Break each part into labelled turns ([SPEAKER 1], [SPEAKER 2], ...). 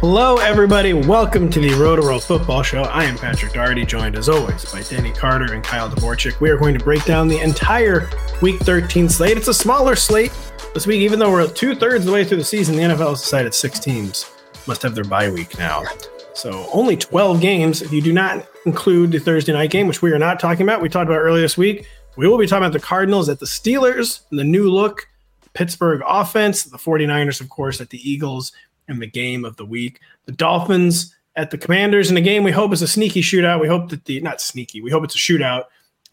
[SPEAKER 1] Hello, everybody. Welcome to the Rotoworld Football Show. I am Patrick Daugherty, joined as always by Denny Carter and Kyle Dvorchak. We are going to break down the entire Week 13 slate. It's a smaller slate this week, even though we're two thirds of the way through the season. The NFL has decided six teams must have their bye week now. So only 12 games. If you do not include the Thursday night game, which we are not talking about, we talked about earlier this week. We will be talking about the Cardinals at the Steelers, the new look Pittsburgh offense, the 49ers, of course, at the Eagles in the game of the week. The Dolphins at the Commanders in a game we hope is a sneaky shootout. We hope that the not sneaky, we hope it's a shootout.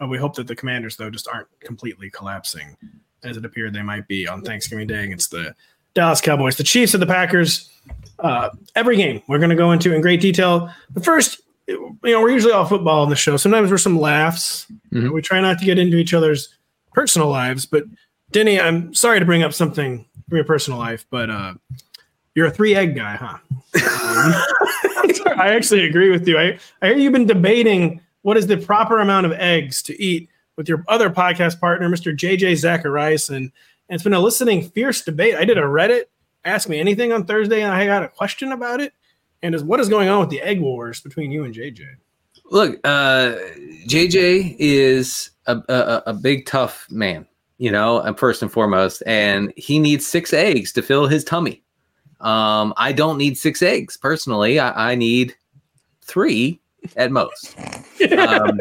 [SPEAKER 1] Uh, we hope that the Commanders though just aren't completely collapsing as it appeared they might be on Thanksgiving Day against the Dallas Cowboys. The Chiefs and the Packers. Uh, every game we're going to go into in great detail. But first, you know, we're usually all football on the show. Sometimes we're some laughs.
[SPEAKER 2] Mhm.
[SPEAKER 1] We try not to get into each other's personal lives. But Denny, I'm sorry to bring up something from your personal life, but uh, you're a three egg guy, huh? I actually agree with you. I, I hear you've been debating what is the proper amount of eggs to eat with your other podcast partner, Mr. JJ Zachariason, and, and it's been a listening fierce debate. I did a Reddit Ask Me Anything on Thursday, and I got a question about it. And is what is going on with the egg wars between you and JJ?
[SPEAKER 2] Look, uh, JJ is a, a, a big tough man, you know, and first and foremost, and he needs six eggs to fill his tummy. Um, I don't need six eggs personally. I, I need three at most. Um,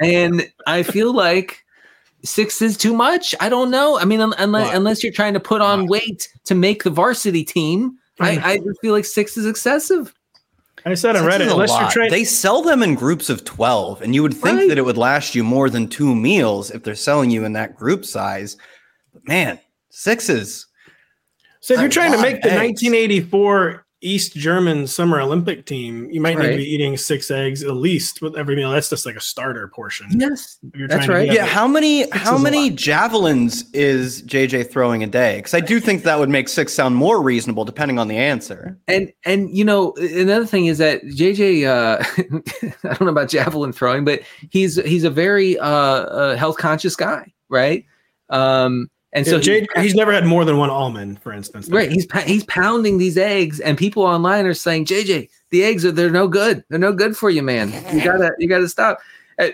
[SPEAKER 2] and I feel like six is too much. I don't know. I mean, un- unless
[SPEAKER 1] Why?
[SPEAKER 2] unless you're trying to put on
[SPEAKER 1] Why?
[SPEAKER 2] weight to make the varsity team, I, I just feel like six is excessive.
[SPEAKER 1] I said on
[SPEAKER 3] Six
[SPEAKER 1] Reddit, unless you're trying.
[SPEAKER 3] They sell them in groups of 12, and you would think
[SPEAKER 2] Right.
[SPEAKER 3] that it would last you more than two meals if they're selling you in that group size. But man, sixes.
[SPEAKER 1] So if you're trying to make the
[SPEAKER 3] eggs.
[SPEAKER 1] 1984 East German Summer Olympic team, you might need to be eating six eggs at least with every meal. That's just like a starter portion.
[SPEAKER 2] Yes, that's right.
[SPEAKER 3] Yeah, how many
[SPEAKER 1] Six
[SPEAKER 3] how
[SPEAKER 1] is a
[SPEAKER 3] many javelins is JJ throwing a day? Because I do think that would make six sound more reasonable depending on the answer.
[SPEAKER 2] And and you know another thing is that JJ uh I don't know about javelin throwing, but he's he's a very uh, uh health conscious guy, right? Um and so
[SPEAKER 1] So
[SPEAKER 2] he-
[SPEAKER 1] he's never had more than one almond, for instance.
[SPEAKER 2] right he's he's pounding these eggs and people online are saying JJ the eggs are they're no good. They're no good for you, man. You got to you got to stop. Uh,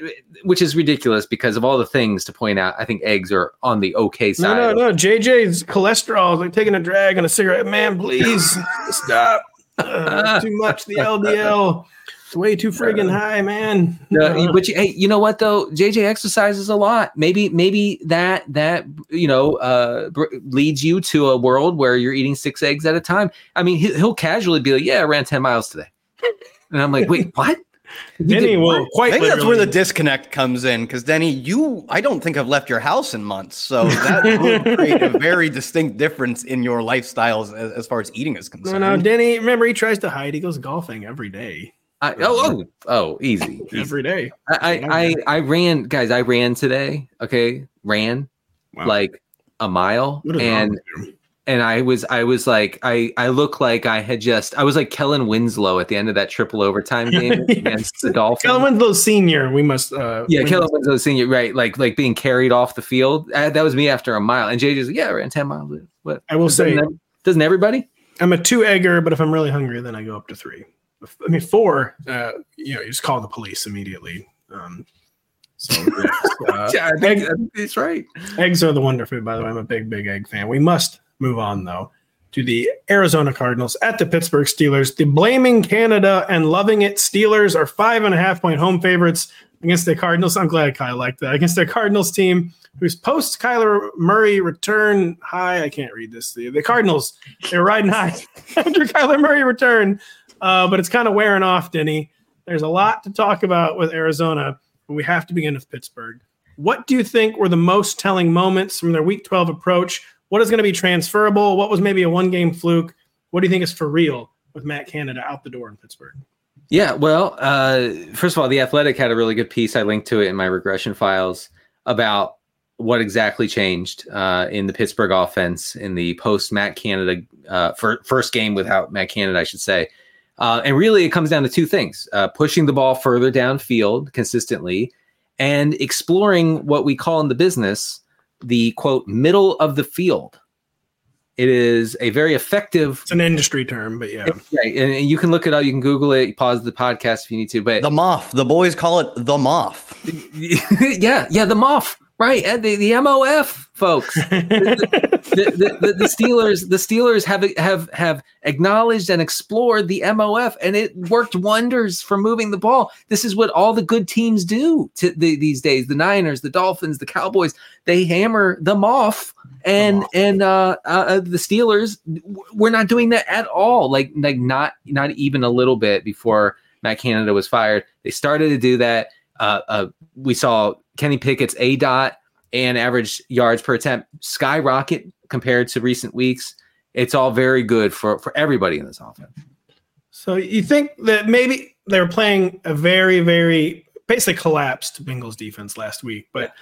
[SPEAKER 2] which is ridiculous because of all the things to point out. I think eggs are on the okay side.
[SPEAKER 1] No, no, no. JJ's cholesterol is like taking a drag on a cigarette. Man, please stop. Uh, too much. The LDL. It's way too friggin' high, man.
[SPEAKER 2] No, but you, hey, you know what though? JJ exercises a lot. Maybe, maybe that that you know uh, br- leads you to a world where you're eating six eggs at a time. I mean, he, he'll casually be like, "Yeah, I ran ten miles today," and I'm like, "Wait, what?"
[SPEAKER 1] Denny
[SPEAKER 2] did
[SPEAKER 1] will
[SPEAKER 2] what?
[SPEAKER 1] quite
[SPEAKER 3] Maybe that's where the disconnect comes in. Because Denny, you I don't think I've left your house in months, so that would create a very distinct difference in your lifestyles as, as far as eating is concerned.
[SPEAKER 1] No,
[SPEAKER 3] concerned.
[SPEAKER 1] no, Denny. Remember, he tries to hide. He goes golfing every day.
[SPEAKER 2] I, oh, oh, oh, easy. easy.
[SPEAKER 1] Every day.
[SPEAKER 2] I, I, I, I ran, guys. I ran today. Okay, ran
[SPEAKER 1] Wow.
[SPEAKER 2] like a mile,
[SPEAKER 1] What is wrong
[SPEAKER 2] and and I was I was like I I look like I had just I was like Kellen Winslow at the end of that triple overtime game
[SPEAKER 1] Yes.
[SPEAKER 2] against the Dolphins.
[SPEAKER 1] Kellen Winslow Senior. We must. Uh,
[SPEAKER 2] yeah, Kellen Winslow senior, right? Like like being carried off the field. Uh, that was me after a mile. And JJ's like, yeah, I ran ten miles. What?
[SPEAKER 1] I will say,
[SPEAKER 2] Doesn't, ev- doesn't everybody?
[SPEAKER 1] I'm a two egger, but if I'm really hungry, then I go up to three. I mean, four, uh, you know, you just call the police immediately. Um, so uh,
[SPEAKER 2] yeah, I think that's right.
[SPEAKER 1] Eggs are the wonder food, by the way. I'm a big, big egg fan. We must move on though to the Arizona Cardinals at the Pittsburgh Steelers. The blaming Canada and loving it Steelers are five and a half point home favorites against the Cardinals. I'm glad Kyle liked that against the Cardinals team, whose post Kyler Murray return high. I can't read this. The, the Cardinals they're riding high after Kyler Murray return, uh, but it's kind of wearing off, Denny. There's a lot to talk about with Arizona but we have to begin with Pittsburgh. What do you think were the most telling moments from their Week 12 approach? What is going to be transferable? What was maybe a one game fluke? What do you think is for real with Matt Canada out the door in Pittsburgh?
[SPEAKER 2] Yeah, well, uh, first of all, the Athletic had a really good piece. I linked to it in my regression files about what exactly changed uh, in the Pittsburgh offense in the post Matt Canada uh, first game without Matt Canada, I should say. Uh, and really, it comes down to two things uh, pushing the ball further downfield consistently and exploring what we call in the business the quote, middle of the field. It is a very effective.
[SPEAKER 1] It's an industry term, but yeah.
[SPEAKER 2] Right. And, and you can look it up. You can Google it, pause the podcast if you need to. But
[SPEAKER 3] the moth, the boys call it the moth.
[SPEAKER 2] yeah. Yeah. The moth. Right, the, the MOF folks, the, the, the, the, Steelers, the Steelers have have have acknowledged and explored the MOF, and it worked wonders for moving the ball. This is what all the good teams do to the, these days. The Niners, the Dolphins, the Cowboys, they hammer them off, and and uh, uh, uh, the Steelers, we're not doing that at all. Like like not not even a little bit before Matt Canada was fired. They started to do that. Uh, uh, we saw Kenny Pickett's aDOT and average yards per attempt skyrocket compared to recent weeks. It's all very good for for everybody in this offense.
[SPEAKER 1] So you think that maybe they were playing a very, very basically collapsed Bengals defense last week, but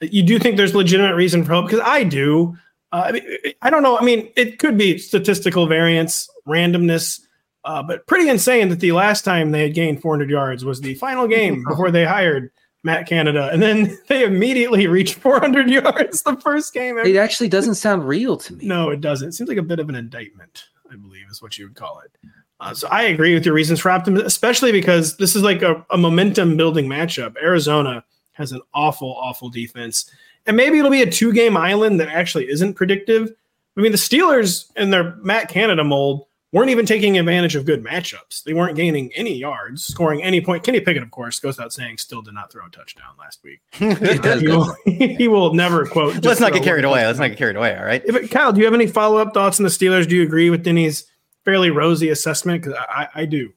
[SPEAKER 1] you do think there's legitimate reason for hope because I do. Uh, I, mean, I don't know. I mean, it could be statistical variance, randomness, uh, but pretty insane that the last time they had gained 400 yards was the final game before they hired Matt Canada, and then they immediately reached 400 yards the first game.
[SPEAKER 2] It actually doesn't sound real to me.
[SPEAKER 1] No, it doesn't. It seems like a bit of an indictment, I believe, is what you would call it. Uh, so I agree with your reasons for optimism, especially because this is like a, a momentum building matchup. Arizona has an awful, awful defense, and maybe it'll be a two game island that actually isn't predictive. I mean, the Steelers in their Matt Canada mold weren't even taking advantage of good matchups. They weren't gaining any yards, scoring any point. Kenny Pickett, of course, goes without saying, still did not throw a touchdown last week. he, will, he, will, never quote.
[SPEAKER 3] Let's not get carried away. Let's not get carried away. All right.
[SPEAKER 1] If, Kyle, do you have any follow up thoughts on the Steelers? Do you agree with Denny's fairly rosy assessment? Because I, I do.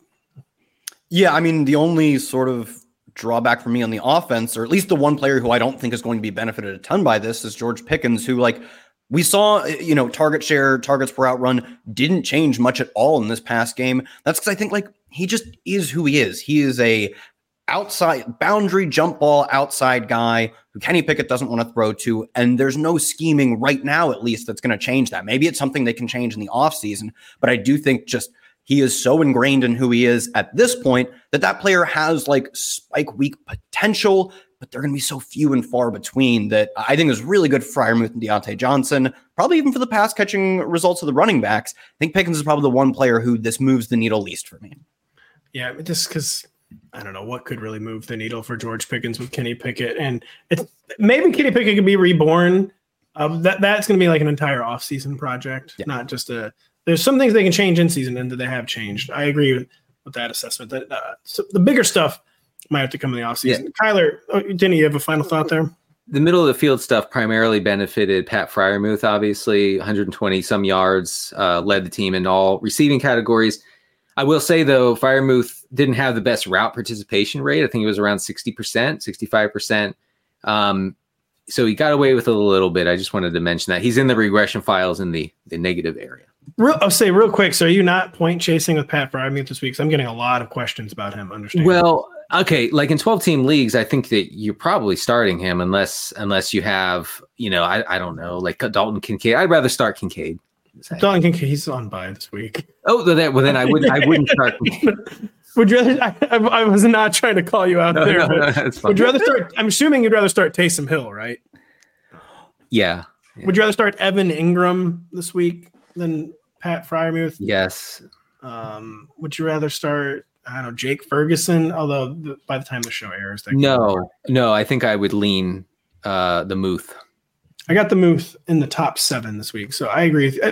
[SPEAKER 3] Yeah, I mean, the only sort of drawback for me on the offense, or at least the one player who I don't think is going to be benefited a ton by this, is George Pickens, who like we saw, you know, target share, targets per route run didn't change much at all in this past game. That's because I think like he just is who he is. He is a outside boundary jump ball outside guy who Kenny Pickett doesn't want to throw to. And there's no scheming right now, at least, that's going to change that. Maybe it's something they can change in the offseason. But I do think just he is so ingrained in who he is at this point that that player has like spike week potential but they're going to be so few and far between that I think is really good for Freiermuth and Diontae Johnson. Probably even for the pass catching results of the running backs. I think Pickens is probably the one player who this moves the needle least for me.
[SPEAKER 1] Yeah, just because I don't know what could really move the needle for George Pickens with Kenny Pickett, and it's maybe Kenny Pickett could be reborn. Um, that that's going to be like an entire offseason project, yeah. not just a. There's some things they can change in season, and that they have changed. I agree with, with that assessment. That uh, so the bigger stuff might have to come in the offseason. Yeah. Kyler, oh, Denny, you have a final thought there?
[SPEAKER 2] The middle of the field stuff primarily benefited Pat Freiermuth, obviously, 120 some yards, uh, led the team in all receiving categories. I will say, though, Freiermuth didn't have the best route participation rate. I think it was around 60%, 65%. Um, so he got away with it a little bit. I just wanted to mention that. He's in the regression files in the, the negative area.
[SPEAKER 1] Real, I'll say real quick. So, are you not point chasing with Pat Freiermuth this week? Because I'm getting a lot of questions about him. Understand?
[SPEAKER 2] Well, okay, like in 12 team leagues, I think that you're probably starting him unless unless you have, you know, I, I don't know, like Dalton Kincaid. I'd rather start Kincaid.
[SPEAKER 1] Dalton Kincaid, he's on bye this week.
[SPEAKER 2] Oh, then, well, then I wouldn't I wouldn't start.
[SPEAKER 1] would you rather? I, I, was not trying to call you out no, there. No, no, would you rather start? I'm assuming you'd rather start Taysom Hill, right?
[SPEAKER 2] Yeah, yeah.
[SPEAKER 1] Would you rather start Evan Engram this week than Pat Freiermuth?
[SPEAKER 2] Yes.
[SPEAKER 1] Um, would you rather start? I don't know, Jake Ferguson. Although the, by the time the show airs, that
[SPEAKER 2] no, no, I think I would lean uh, the Muth.
[SPEAKER 1] I got the Muth in the top seven this week, so I agree. Uh,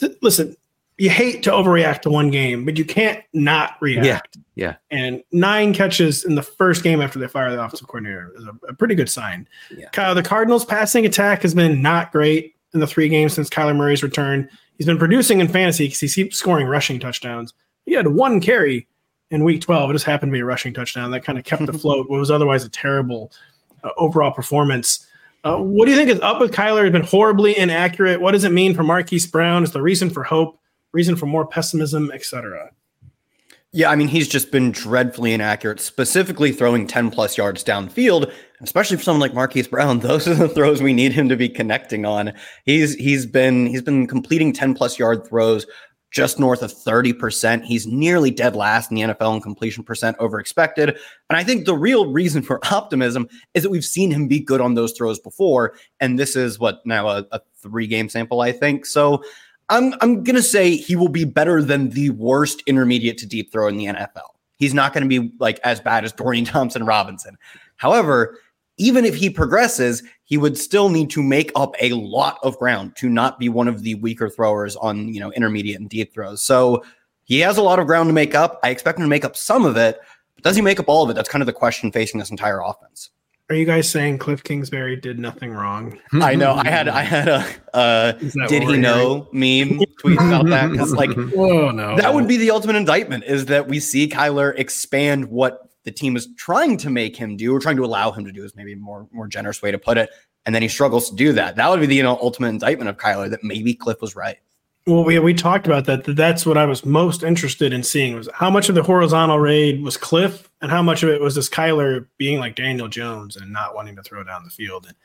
[SPEAKER 1] th- listen, you hate to overreact to one game, but you can't not react.
[SPEAKER 2] Yeah, yeah.
[SPEAKER 1] And nine catches in the first game after they fire the offensive coordinator is a, a pretty good sign.
[SPEAKER 2] Yeah.
[SPEAKER 1] Kyle, the Cardinals' passing attack has been not great in the three games since Kyler Murray's return. He's been producing in fantasy because he keeps scoring rushing touchdowns. He had one carry in week 12. It just happened to be a rushing touchdown that kind of kept afloat what was otherwise a terrible uh, overall performance. Uh, what do you think is up with Kyler? He's been horribly inaccurate. What does it mean for Marquise Brown? Is the reason for hope, reason for more pessimism, etc.?
[SPEAKER 3] Yeah, I mean, he's just been dreadfully inaccurate, specifically throwing 10 plus yards downfield, especially for someone like Marquise Brown. Those are the throws we need him to be connecting on. He's he's been he's been completing 10 plus yard throws just north of 30%. He's nearly dead last in the NFL in completion percent over expected. And I think the real reason for optimism is that we've seen him be good on those throws before. And this is what now a, a three game sample, I think. So I'm I'm gonna say he will be better than the worst intermediate to deep throw in the NFL. He's not going to be like as bad as Dorian Thompson Robinson. However, even if he progresses, he would still need to make up a lot of ground to not be one of the weaker throwers on you know intermediate and deep throws. So he has a lot of ground to make up. I expect him to make up some of it, but does he make up all of it? That's kind of the question facing this entire offense.
[SPEAKER 1] Are you guys saying Cliff Kingsbury did nothing wrong?
[SPEAKER 3] I know. I had I had a uh, did he know meme tweet about that? Because like
[SPEAKER 1] oh no.
[SPEAKER 3] that would be the ultimate indictment is that we see Kyler expand what the team is trying to make him do or trying to allow him to do is maybe a more more generous way to put it and then he struggles to do that. That would be the you know ultimate indictment of Kyler that maybe Cliff was right
[SPEAKER 1] well we, we talked about that that's what I was most interested in seeing was how much of the horizontal raid was Cliff and how much of it was this Kyler being like Daniel Jones and not wanting to throw down the field. And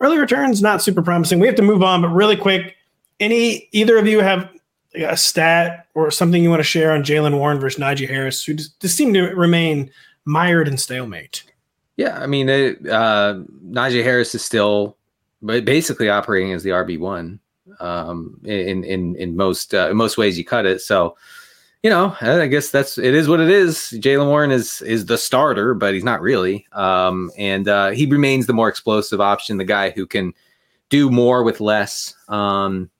[SPEAKER 1] early returns not super promising. We have to move on but really quick any either of you have a stat or something you want to share on Jaylen Warren versus Najee Harris who just, just seem to remain mired in stalemate.
[SPEAKER 2] Yeah, I mean, it, uh, Najee Harris is still basically operating as the RB one um, in in in most uh, in most ways you cut it. So, you know, I guess that's it is what it is. Jaylen Warren is is the starter, but he's not really, um, and uh, he remains the more explosive option, the guy who can do more with less, um,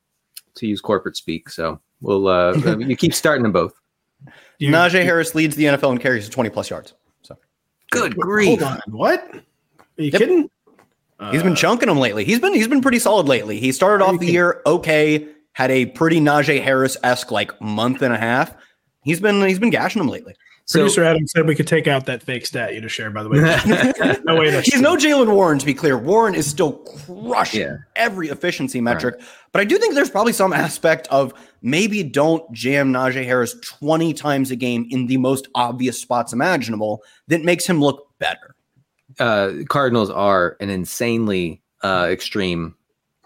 [SPEAKER 2] to use corporate speak. So we'll uh, you keep starting them both.
[SPEAKER 3] You, Najee Harris leads the NFL in carries to 20 plus yards.
[SPEAKER 2] So good grief!
[SPEAKER 1] Hold on, what? Are you yep. kidding?
[SPEAKER 3] He's been uh, chunking them lately. He's been he's been pretty solid lately. He started off the year okay, had a pretty Najee Harris esque like month and a half. He's been he's been gashing them lately.
[SPEAKER 1] Producer Adam said we could take out that fake stat you just shared. By the way,
[SPEAKER 3] no way. He's true. no Jaylen Warren. To be clear, Warren is still crushing yeah. every efficiency metric. Right. But I do think there's probably some aspect of maybe don't jam Najee Harris 20 times a game in the most obvious spots imaginable that makes him look better.
[SPEAKER 2] Uh, Cardinals are an insanely uh, extreme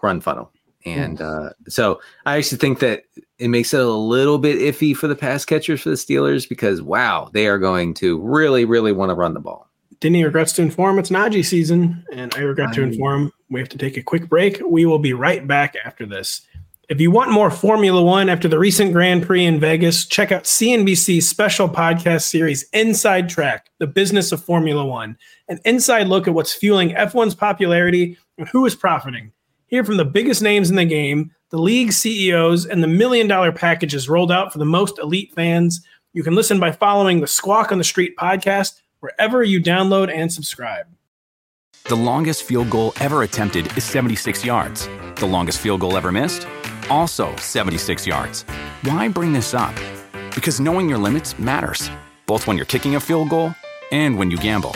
[SPEAKER 2] run funnel. And uh, so I actually think that it makes it a little bit iffy for the pass catchers for the Steelers because, wow, they are going to really, really want to run the ball.
[SPEAKER 1] Denny regrets to inform it's Najee season, and I regret I to inform we have to take a quick break. We will be right back after this. If you want more Formula One after the recent Grand Prix in Vegas, check out CNBC's special podcast series, Inside Track The Business of Formula One, an inside look at what's fueling F1's popularity and who is profiting. Hear from the biggest names in the game, the league CEOs, and the million dollar packages rolled out for the most elite fans. You can listen by following the Squawk on the Street podcast wherever you download and subscribe.
[SPEAKER 4] The longest field goal ever attempted is 76 yards. The longest field goal ever missed? Also 76 yards. Why bring this up? Because knowing your limits matters, both when you're kicking a field goal and when you gamble.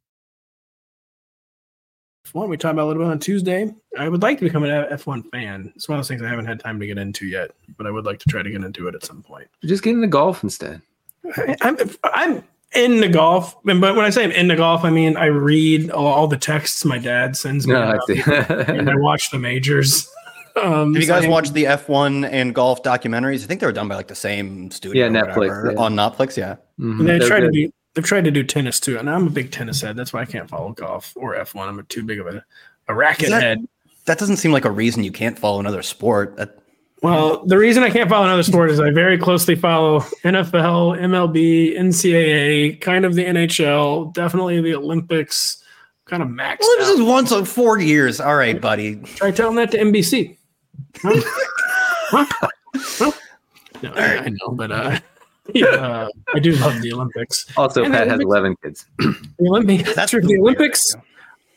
[SPEAKER 1] F1 we talked about a little bit on Tuesday. I would like to become an F1 fan. It's one of those things I haven't had time to get into yet, but I would like to try to get into it at some point.
[SPEAKER 2] Just get into golf instead.
[SPEAKER 1] I- I'm I'm into golf, and- but when I say I'm into golf, I mean I read all, all the texts my dad sends me,
[SPEAKER 2] No, I see.
[SPEAKER 1] and I watch the majors. Um,
[SPEAKER 3] Have you guys
[SPEAKER 1] I-
[SPEAKER 3] watched the F1 and golf documentaries? I think they were done by like the same studio.
[SPEAKER 2] Yeah, Netflix, yeah.
[SPEAKER 3] On Netflix, yeah.
[SPEAKER 2] Mhm.
[SPEAKER 1] And they
[SPEAKER 2] They're
[SPEAKER 1] tried to
[SPEAKER 2] good.
[SPEAKER 1] They've tried to do tennis too, and I'm a big tennis head. That's why I can't follow golf or F1. I'm too big of a, a racket
[SPEAKER 3] that-
[SPEAKER 1] head.
[SPEAKER 3] That doesn't seem like a reason you can't follow another sport. That,
[SPEAKER 1] Well, the reason I can't follow another sport is I very closely follow NFL, MLB, NCAA, kind of the NHL, definitely the Olympics, kind of maxed
[SPEAKER 3] well, this is once in four years. All right, buddy.
[SPEAKER 1] Try telling that to NBC. Huh? Huh? Huh? No, I, I know, but uh, yeah, uh, I do love the Olympics.
[SPEAKER 2] Also,
[SPEAKER 1] And
[SPEAKER 2] Pat
[SPEAKER 1] the
[SPEAKER 2] has 11 kids.
[SPEAKER 1] The Olympics. That's true. The Olympics,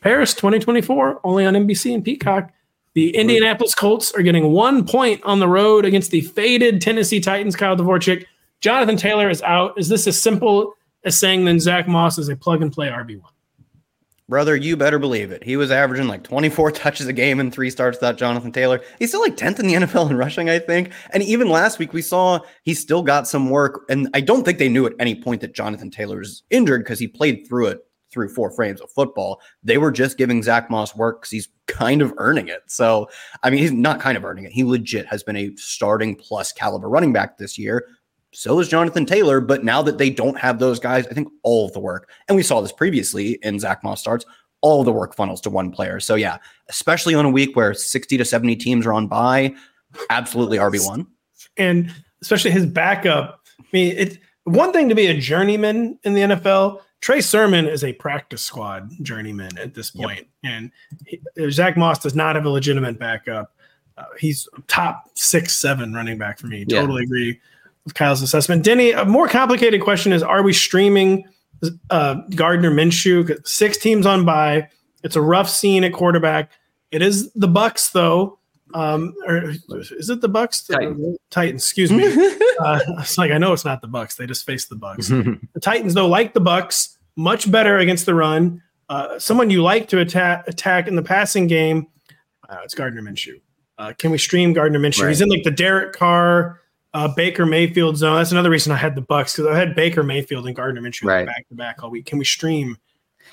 [SPEAKER 1] Paris 2024, only on NBC and Peacock. The Indianapolis Colts are getting one point on the road against the faded Tennessee Titans. Kyle Dvorchak, Jonathan Taylor is out. Is this as simple as saying then Zack Moss is a plug and play RB one?
[SPEAKER 3] Brother, you better believe it. He was averaging like 24 touches a game and three starts without Jonathan Taylor. He's still like 10th in the NFL in rushing, I think. And even last week, we saw he still got some work. And I don't think they knew at any point that Jonathan Taylor is injured because he played through it through four frames of football. They were just giving Zack Moss work because he's kind of earning it. So, I mean, he's not kind of earning it. He legit has been a starting plus caliber running back this year. So is Jonathan Taylor. But now that they don't have those guys, I think all of the work, and we saw this previously in Zack Moss starts, all the work funnels to one player. So yeah, especially on a week where 60 to 70 teams are on bye, absolutely RB1.
[SPEAKER 1] and especially his backup. I mean, it's one thing to be a journeyman in the NFL. Trey Sermon is a practice squad journeyman at this point, and he, Zack Moss does not have a legitimate backup. Uh, he's top six, seven running back for me.
[SPEAKER 2] Yeah.
[SPEAKER 1] Totally agree with Kyle's assessment. Denny, a more complicated question is: Are we streaming uh, Gardner Minshew? Six teams on bye. It's a rough scene at quarterback. It is the Bucs, though. Um, or is it the Bucs?
[SPEAKER 2] Titans.
[SPEAKER 1] Titans. Excuse me. uh, it's like I know it's not the Bucs. They just faced the Bucs. the Titans, though, like the Bucs, much better against the run. Uh, someone you like to attack attack in the passing game. Uh, it's Gardner Minshew. Uh, can we stream Gardner Minshew?
[SPEAKER 2] Right.
[SPEAKER 1] He's in like the Derek Carr, uh, Baker Mayfield zone. That's another reason I had the Bucs because I had Baker Mayfield and Gardner Minshew
[SPEAKER 2] Right.
[SPEAKER 1] back to back all week. Can we stream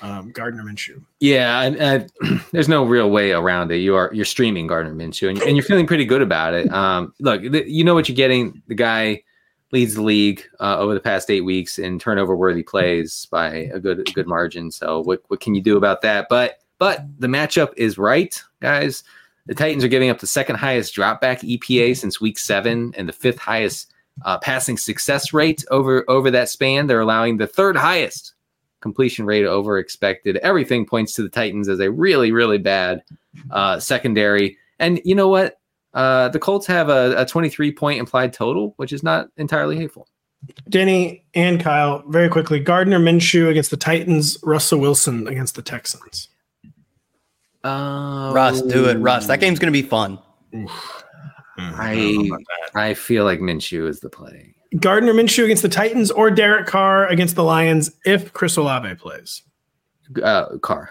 [SPEAKER 1] um, Gardner Minshew?
[SPEAKER 2] Yeah, and, and there's no real way around it. You are you're streaming Gardner Minshew, and, and you're feeling pretty good about it. Um, look, th- you know what you're getting. The guy leads the league uh, over the past eight weeks in turnover worthy plays by a good a good margin. So what what can you do about that? But but the matchup is right, guys. The Titans are giving up the second highest dropback EPA since week seven, and the fifth highest uh, passing success rate over over that span. They're allowing the third highest completion rate over expected. Everything points to the Titans as a really, really bad uh, secondary. And you know what? Uh, the Colts have a, a 23 point implied total, which is not entirely hateful.
[SPEAKER 1] Denny and Kyle, very quickly. Gardner Minshew against the Titans. Russell Wilson against the Texans.
[SPEAKER 2] Uh,
[SPEAKER 3] Russ, do it. Russ, that game's going to be fun.
[SPEAKER 2] I I feel like Minshew is the play.
[SPEAKER 1] Gardner Minshew against the Titans or Derek Carr against the Lions if Chris Olave plays.
[SPEAKER 2] Uh, Carr.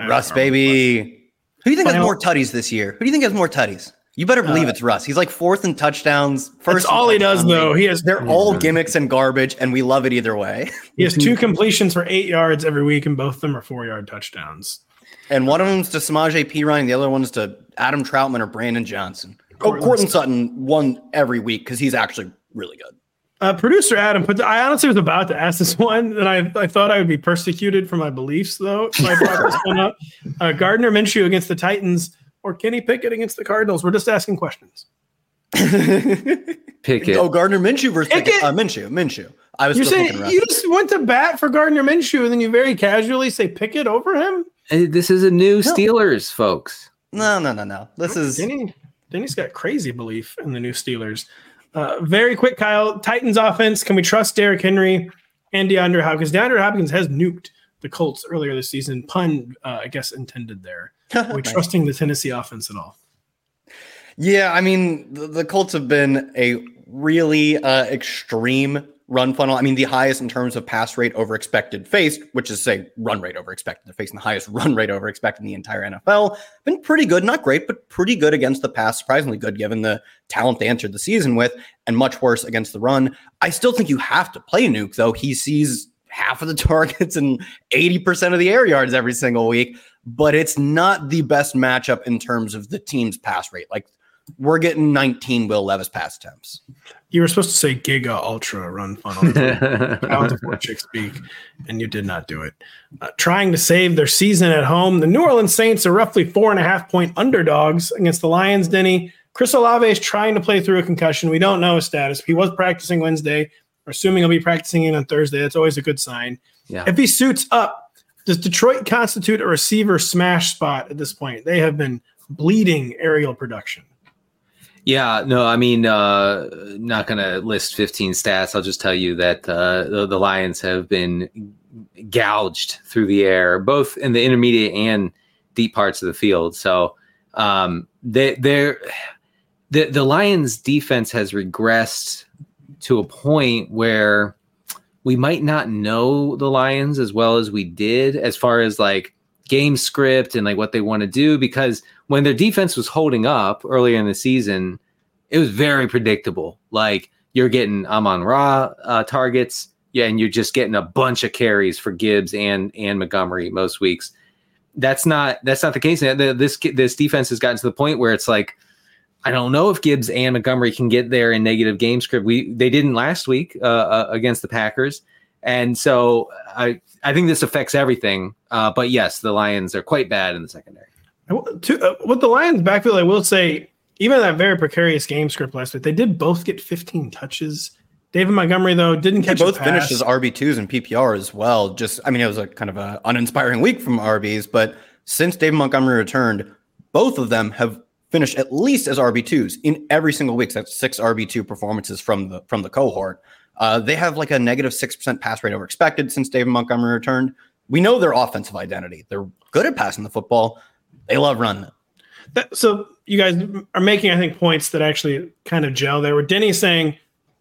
[SPEAKER 3] Russ, baby. Who do you think has more tutties this year? Who do you think has more tutties? You better believe it's Russ. He's like fourth in touchdowns. First
[SPEAKER 1] That's all he does, though.
[SPEAKER 3] league.
[SPEAKER 1] He has
[SPEAKER 3] They're all gimmicks and garbage, and we love it either way.
[SPEAKER 1] he has two completions for eight yards every week, and both of them are four yard touchdowns.
[SPEAKER 3] And one of them's to Samaje Perine, the other one's to Adam Trautman or Brandon Johnson. Oh,
[SPEAKER 1] Courtland
[SPEAKER 3] Courtland Sutton won every week because he's actually really good.
[SPEAKER 1] Uh, producer Adam put. I honestly was about to ask this one, and I, I thought I would be persecuted for my beliefs, though. So I brought this one up. Uh, Gardner Minshew against the Titans or Kenny Pickett against the Cardinals. We're just asking questions.
[SPEAKER 2] Pick it.
[SPEAKER 3] Oh, Gardner Minshew versus
[SPEAKER 1] Pickett.
[SPEAKER 3] Pickett. Uh, Minshew. Minshew. I was
[SPEAKER 1] You're
[SPEAKER 3] still
[SPEAKER 1] saying you just went to bat for Gardner Minshew, and then you very casually say Pickett over him.
[SPEAKER 2] Uh, This is a new Steelers, folks.
[SPEAKER 3] No, no, no, no. This is
[SPEAKER 1] Denny, Denny's got crazy belief in the new Steelers. Uh, very quick, Kyle. Titans offense. Can we trust Derrick Henry and DeAndre Hopkins? DeAndre Hopkins has nuked the Colts earlier this season. Pun, uh, I guess, intended there. Are we nice. trusting the Tennessee offense at all?
[SPEAKER 3] Yeah, I mean, the, the Colts have been a really uh, extreme run funnel. I mean, the highest in terms of pass rate over expected faced, which is say run rate over expected face, and the highest run rate over expected in the entire NFL. Been pretty good, not great, but pretty good against the pass. Surprisingly good given the talent they entered the season with, and much worse against the run. I still think you have to play Nuke, though. He sees half of the targets and 80% of the air yards every single week, but it's not the best matchup in terms of the team's pass rate. Like we're getting 19 Will Levis pass attempts.
[SPEAKER 1] You were supposed to say Giga Ultra run funnel. How the chick speak, and you did not do it. Uh, trying to save their season at home, the New Orleans Saints are roughly four and a half point underdogs against the Lions. Denny Chris Olave is trying to play through a concussion. We don't know his status. He was practicing Wednesday. We're assuming he'll be practicing on Thursday. That's always a good sign. Yeah. If he suits up, does Detroit constitute a receiver smash spot at this point? They have been bleeding aerial production.
[SPEAKER 2] Yeah, no, I mean, uh, not going to list 15 stats. I'll just tell you that uh, the, the, Lions have been gouged through the air, both in the intermediate and deep parts of the field. So um, they, they're the the Lions' defense has regressed to a point where we might not know the Lions as well as we did, as far as like game script and like what they want to do because when their defense was holding up earlier in the season, it was very predictable. Like you're getting Amon Ra uh, targets, yeah, and you're just getting a bunch of carries for Gibbs and and Montgomery most weeks. That's not that's not the case. This this defense has gotten to the point where it's like I don't know if Gibbs and Montgomery can get there in negative game script. We they didn't last week uh, uh, against the Packers, and so I I think this affects everything. Uh, but yes, the Lions are quite bad in the secondary.
[SPEAKER 1] To, uh, with the Lions backfield, I will say, even that very precarious game script last week, they did both get 15 touches. David Montgomery though didn't catch.
[SPEAKER 3] They both finished as RB twos and PPR as well. Just I mean, it was a kind of an uninspiring week from RBs, but since David Montgomery returned, both of them have finished at least as RB twos in every single week. So that's six RB two performances from the from the cohort. Uh, they have like a negative negative six percent pass rate over expected since David Montgomery returned. We know their offensive identity. They're good at passing the football. They love running it.
[SPEAKER 1] That, so you guys are making, I think, points that actually kind of gel there. Where Denny's saying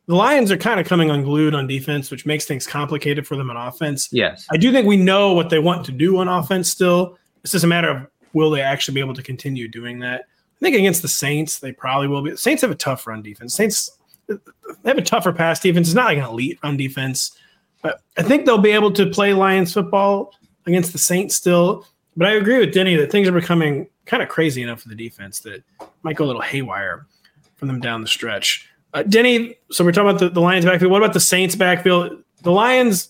[SPEAKER 1] the Lions are kind of coming unglued on defense, which makes things complicated for them on offense.
[SPEAKER 2] Yes,
[SPEAKER 1] I do think we know what they want to do on offense. Still, it's just a matter of will they actually be able to continue doing that. I think against the Saints, they probably will be. Saints have a tough run defense. Saints they have a tougher pass defense. It's not like an elite run defense, but I think they'll be able to play Lions football against the Saints still. But I agree with Denny that things are becoming kind of crazy enough for the defense that might go a little haywire from them down the stretch. Uh, Denny, so we're talking about the, the Lions backfield. What about the Saints backfield? The Lions,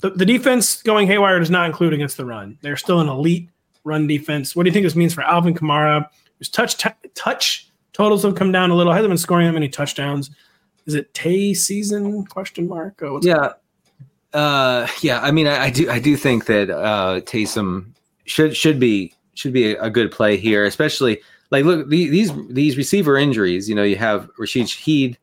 [SPEAKER 1] the, the defense going haywire does not include against the run. They're still an elite run defense. What do you think this means for Alvin Kamara? His touch t- touch totals have come down a little. Hasn't been scoring that many touchdowns. Is it Tay season? Question mark.
[SPEAKER 2] Oh, yeah, uh, yeah. I mean, I, I, do I do think that uh, Taysom should should be should be a, a good play here, especially like look the, these these receiver injuries. You know, you have Rashid Shaheed.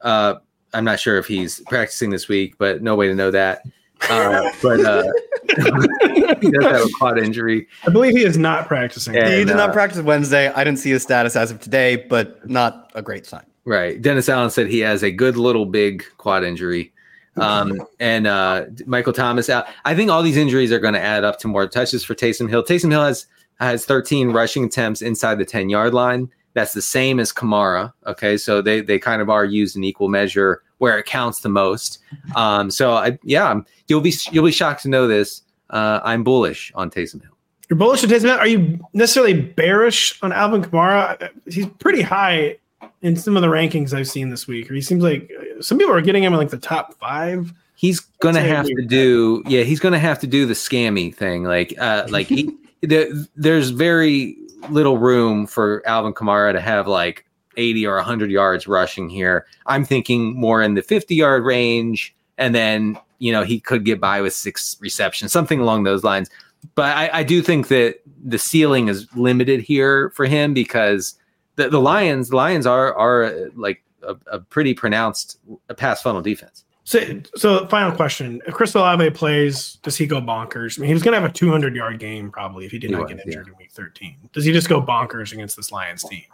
[SPEAKER 2] Uh, I'm not sure if he's practicing this week, but no way to know that. Uh, but uh, he does have a quad injury.
[SPEAKER 1] I believe he is not practicing.
[SPEAKER 3] And, he did not uh, practice Wednesday. I didn't see his status as of today, but not a great sign.
[SPEAKER 2] Right. Dennis Allen said he has a good little big quad injury. Um, and uh, Michael Thomas out. I think all these injuries are going to add up to more touches for Taysom Hill. Taysom Hill has has 13 rushing attempts inside the 10 yard line. That's the same as Kamara. Okay, so they they kind of are used in equal measure where it counts the most. Um, so I, yeah, you'll be you'll be shocked to know this. Uh, I'm bullish on Taysom Hill.
[SPEAKER 1] You're bullish on Taysom Hill. Are you necessarily bearish on Alvin Kamara? He's pretty high in some of the rankings I've seen this week. Or he seems like some people are getting him in like the top five.
[SPEAKER 2] He's gonna have to do, yeah, he's gonna have to do the scammy thing. Like, uh, like he, there, there's very little room for Alvin Kamara to have like 80 or 100 yards rushing here. I'm thinking more in the 50 yard range, and then you know he could get by with six receptions, something along those lines. But I, I do think that the ceiling is limited here for him because the, the Lions, the Lions are are uh, like a, a pretty pronounced uh, pass funnel defense.
[SPEAKER 1] So, so final question: If Chris Olave plays, does he go bonkers? I mean, he was going to have a 200 yard game probably if he did
[SPEAKER 2] He
[SPEAKER 1] not
[SPEAKER 2] was,
[SPEAKER 1] get injured
[SPEAKER 2] yeah.
[SPEAKER 1] in Week 13. Does he just go bonkers against this Lions team?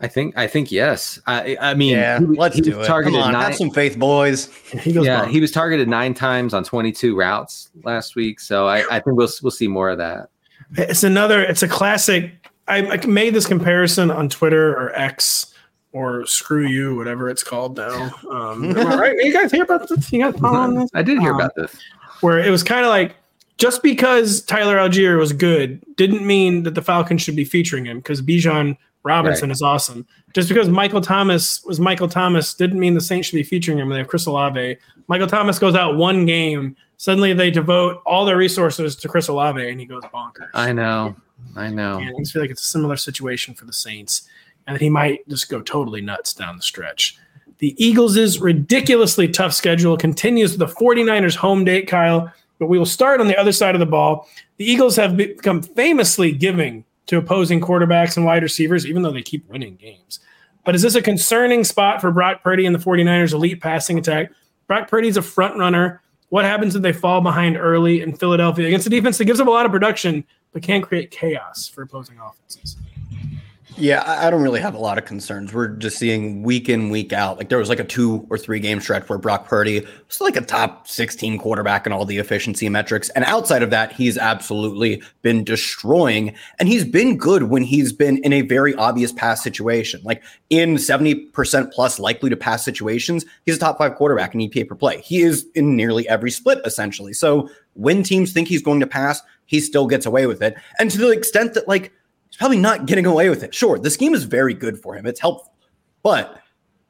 [SPEAKER 2] I think I think yes. I I mean,
[SPEAKER 3] Yeah,
[SPEAKER 2] he,
[SPEAKER 3] let's
[SPEAKER 2] he was
[SPEAKER 3] do it. Come on,
[SPEAKER 2] nine,
[SPEAKER 3] have some faith, boys.
[SPEAKER 1] He goes
[SPEAKER 2] yeah,
[SPEAKER 1] bonkers.
[SPEAKER 2] he was targeted nine times on 22 routes last week. So I, I think we'll we'll see more of that.
[SPEAKER 1] It's another. It's a classic. I, I made this comparison on Twitter or X or screw you, whatever it's called now. Um, right? You guys hear about this? You guys following this?
[SPEAKER 2] I did hear
[SPEAKER 1] Um,
[SPEAKER 2] about this.
[SPEAKER 1] Where it was kind of like just because Tyler Allgeier was good didn't mean that the Falcons should be featuring him because Bijan Robinson is awesome. Just because Michael Thomas was Michael Thomas didn't mean the Saints should be featuring him they have Chris Olave. Michael Thomas goes out one game. Suddenly they devote all their resources to Chris Olave and he goes bonkers.
[SPEAKER 2] I know. I know.
[SPEAKER 1] And I feel like it's a similar situation for the Saints, and that he might just go totally nuts down the stretch. The Eagles' ridiculously tough schedule continues with the 49ers home date, Kyle, but we will start on the other side of the ball. The Eagles have become famously giving to opposing quarterbacks and wide receivers, even though they keep winning games. But is this a concerning spot for Brock Purdy and the 49ers' elite passing attack? Brock Purdy's a front runner. What happens if they fall behind early in Philadelphia against a defense that gives up a lot of production but can create chaos for opposing offenses?
[SPEAKER 3] Yeah, I don't really have a lot of concerns. We're just seeing week in, week out. Like there was like a two or three game stretch where Brock Purdy was like a top 16 quarterback in all the efficiency metrics. And outside of that, he's absolutely been destroying. And he's been good when he's been in a very obvious pass situation. Like in 70% plus likely to pass situations, he's a top five quarterback in EPA per play. He is in nearly every split, essentially. So when teams think he's going to pass, he still gets away with it. And to the extent that, like, he's probably not getting away with it. Sure, the scheme is very good for him. It's helpful, but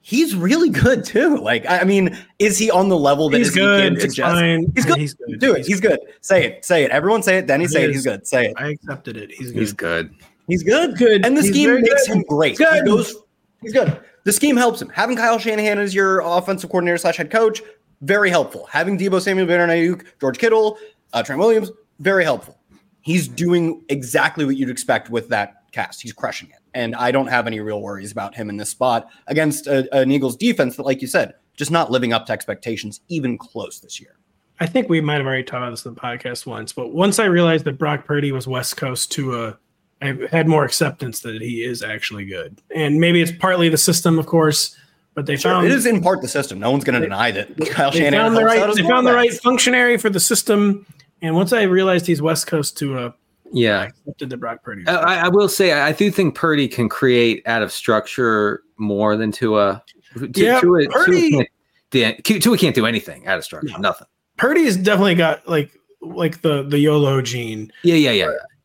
[SPEAKER 3] he's really good too. Like, I I mean, is he on the level that
[SPEAKER 1] He's good.
[SPEAKER 3] EPA
[SPEAKER 1] It's fine.
[SPEAKER 3] He's good.
[SPEAKER 1] He's good.
[SPEAKER 3] Do it.
[SPEAKER 1] He's
[SPEAKER 3] He's good. Say it. Say it. Everyone say it. Denny,
[SPEAKER 1] He
[SPEAKER 3] say it.
[SPEAKER 1] is.
[SPEAKER 3] He's good. Say it.
[SPEAKER 1] I accepted it. He's good.
[SPEAKER 2] He's good.
[SPEAKER 3] He's good.
[SPEAKER 1] Good.
[SPEAKER 3] And the
[SPEAKER 1] He's
[SPEAKER 3] scheme makes
[SPEAKER 1] good.
[SPEAKER 3] him great.
[SPEAKER 1] He's good.
[SPEAKER 3] He goes. He's good. The scheme helps him. Having Kyle Shanahan as your offensive coordinator slash head coach, very helpful. Having Deebo Samuel, Brandon Aiyuk, George Kittle, uh, Trent Williams, very helpful. He's doing exactly what you'd expect with that cast. He's crushing it. And I don't have any real worries about him in this spot against a, an Eagles defense that, like you said, just not living up to expectations even close this year.
[SPEAKER 1] I think we might have already talked about this in the podcast once, but once I realized that Brock Purdy was West Coast Tua, I had more acceptance that he is actually good. And maybe it's partly the system, of course, but they
[SPEAKER 3] Sure,
[SPEAKER 1] found
[SPEAKER 3] it is in part the system. No one's going to deny that Kyle
[SPEAKER 1] they
[SPEAKER 3] Shanahan
[SPEAKER 1] found the right they found the right functionary for the system. And once I realized he's West Coast Tua
[SPEAKER 2] Yeah.
[SPEAKER 1] accepted the Brock Purdy.
[SPEAKER 2] I, I will say I do think Purdy can create out of structure more than Tua. Tu-
[SPEAKER 1] Yeah,
[SPEAKER 2] Tua, Tua
[SPEAKER 1] Purdy-
[SPEAKER 2] can't, Tua can't do anything out of structure.
[SPEAKER 1] No.
[SPEAKER 2] Nothing.
[SPEAKER 1] Purdy's definitely got like like the the YOLO gene.
[SPEAKER 2] Yeah, yeah,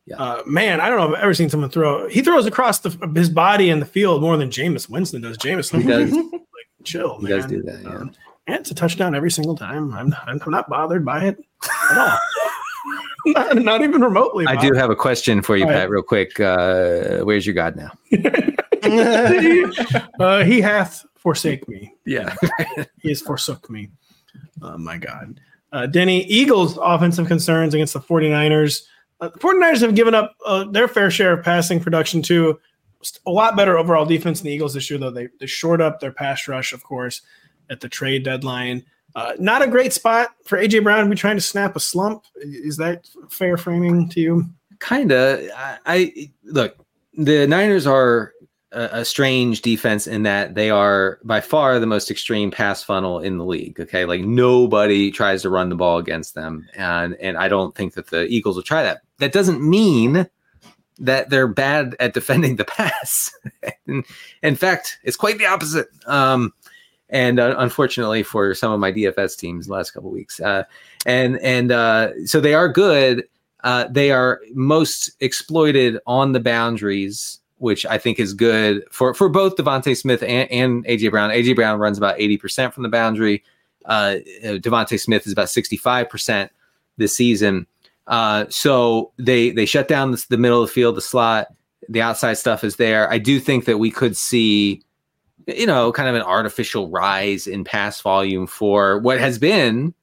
[SPEAKER 2] yeah.
[SPEAKER 1] Uh, man, I don't know if I've ever seen someone throw. He throws across the, his body in the field more than Jameis Winston does. Jameis
[SPEAKER 2] He does.
[SPEAKER 1] like chill.
[SPEAKER 2] He
[SPEAKER 1] man.
[SPEAKER 2] does do that. Yeah.
[SPEAKER 1] Um, it's a touchdown every single time. I'm not, I'm not bothered by it at all. not, not even remotely.
[SPEAKER 2] I do have a question for you,
[SPEAKER 1] All right.
[SPEAKER 2] Pat, real quick. Uh, where's your God now?
[SPEAKER 1] uh, he hath forsake me.
[SPEAKER 2] Yeah.
[SPEAKER 1] He has forsook me. Oh my God. Uh, Denny, Eagles offensive concerns against the 49ers. Uh, the 49ers have given up uh, their fair share of passing production too. A lot better overall defense than the Eagles this year, though. They, they shored up their pass rush, of course, at the trade deadline. Uh, not a great spot for AJ Brown be trying to snap a slump. Is that fair framing to you?
[SPEAKER 2] Kinda. I, I look. The Niners are a, a strange defense in that they are by far the most extreme pass funnel in the league. Okay, like nobody tries to run the ball against them, and and I don't think that the Eagles will try that. That doesn't mean that they're bad at defending the pass. in, in fact, it's quite the opposite. Um, and uh, unfortunately for some of my DFS teams the last couple weeks, uh, and and uh, so they are good. Uh, they are most exploited on the boundaries, which I think is good for for both DeVonta Smith and, and AJ Brown. AJ Brown runs about eighty percent from the boundary. Uh, DeVonta Smith is about sixty five percent this season. Uh, so they they shut down the, the middle of the field, the slot, the outside stuff is there. I do think that we could see, you know, kind of an artificial rise in pass volume for what has been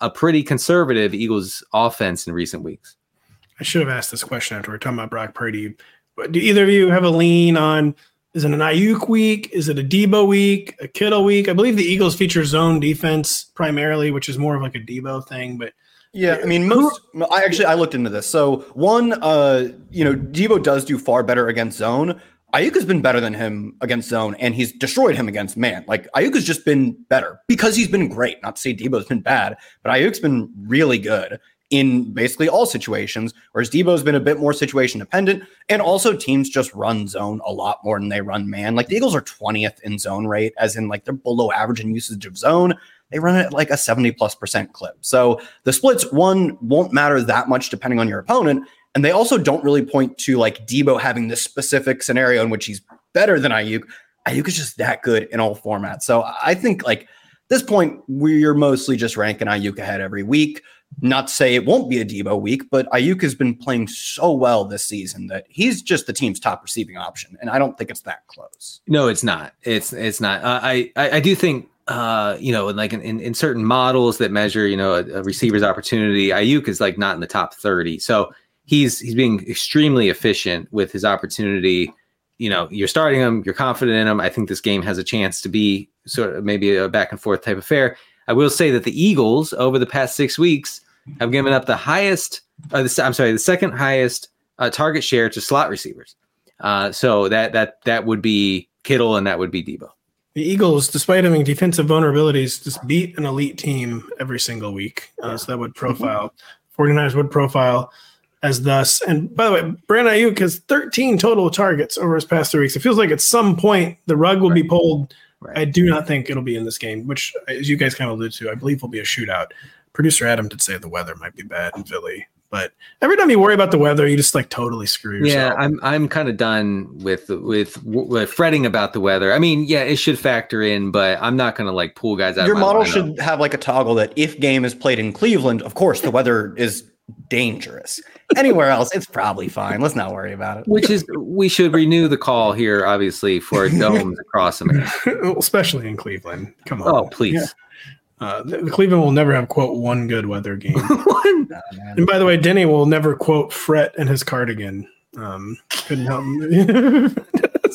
[SPEAKER 2] a pretty conservative Eagles offense in recent weeks.
[SPEAKER 1] I should have asked this question after we are talking about Brock Purdy. But do either of you have a lean on Is it an Aiyuk week? Is it a Deebo week? A Kittle week? I believe the Eagles feature zone defense primarily, which is more of like a Deebo thing. But
[SPEAKER 3] yeah, I mean, most. I actually I looked into this. So one, uh, you know, Deebo does do far better against zone. Aiyuk has been better than him against zone, and he's destroyed him against man. Like Aiyuk has just been better because he's been great. Not to say Deebo's been bad, but Aiyuk's been really good in basically all situations, whereas Deebo's been a bit more situation dependent. And also teams just run zone a lot more than they run man. Like the Eagles are 20th in zone rate, as in like they're below average in usage of zone. They run it at like a 70 plus percent clip. So the splits, one, won't matter that much depending on your opponent. And they also don't really point to like Deebo having this specific scenario in which he's better than Aiyuk. Aiyuk is just that good in all formats. So I think like this point, we're mostly just ranking Aiyuk ahead every week. Not to say it won't be a Deebo week, but Aiyuk has been playing so well this season that he's just the team's top receiving option, and I don't think it's that close.
[SPEAKER 2] No, it's not. It's it's not. Uh, I, I I do think uh you know like in, in, in certain models that measure you know a, a receiver's opportunity, Aiyuk is like not in the top thirty. So he's he's being extremely efficient with his opportunity. You know, you're starting him, you're confident in him. I think this game has a chance to be sort of maybe a back and forth type affair. I will say that the Eagles over the past six weeks have given up the highest, uh, the, I'm sorry, the second highest uh, target share to slot receivers. Uh, so that that that would be Kittle and that would be Deebo.
[SPEAKER 1] The Eagles, despite having defensive vulnerabilities, just beat an elite team every single week. Uh, so that would profile 49ers would profile as thus. And by the way, Brandon Aiyuk has 13 total targets over his past three weeks. It feels like at some point the rug will right. be pulled. Right. I do not think it'll be in this game, which, as you guys kind of alluded to, I believe will be a shootout producer Adam did say the weather might be bad in Philly, but every time you worry about the weather, you just like totally screw yourself.
[SPEAKER 2] Yeah, I'm I'm kind of done with with with fretting about the weather. I mean, yeah, it should factor in, but I'm not going to like pull guys out.
[SPEAKER 3] Your model should have like a toggle that if game is played in Cleveland, of course the weather is dangerous. Anywhere else, it's probably fine. Let's not worry about it.
[SPEAKER 2] Which is, we should renew the call here, obviously, for domes across America,
[SPEAKER 1] especially in Cleveland. Come on.
[SPEAKER 2] Oh, please. Yeah.
[SPEAKER 1] Uh, the, the, Cleveland will never have quote one good weather game. and by the way, Denny will never quote fret in his cardigan. Um, couldn't help.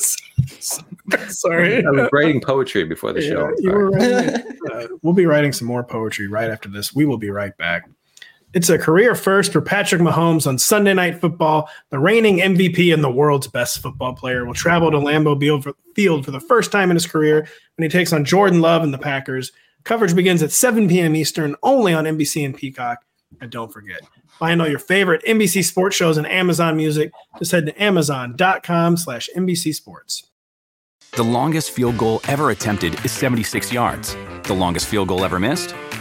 [SPEAKER 1] Sorry,
[SPEAKER 2] I was writing poetry before the yeah, show. You were
[SPEAKER 1] writing, uh, we'll be writing some more poetry right after this. We will be right back. It's a career first for Patrick Mahomes on Sunday Night Football. The reigning MVP and the world's best football player will travel to Lambeau Field for the first time in his career when he takes on Jordan Love and the Packers. Coverage begins at 7 p.m. Eastern only on NBC and Peacock. And don't forget, find all your favorite NBC sports shows and Amazon music. Just head to amazon.com slash NBC Sports.
[SPEAKER 4] The longest field goal ever attempted is 76 yards. The longest field goal ever missed?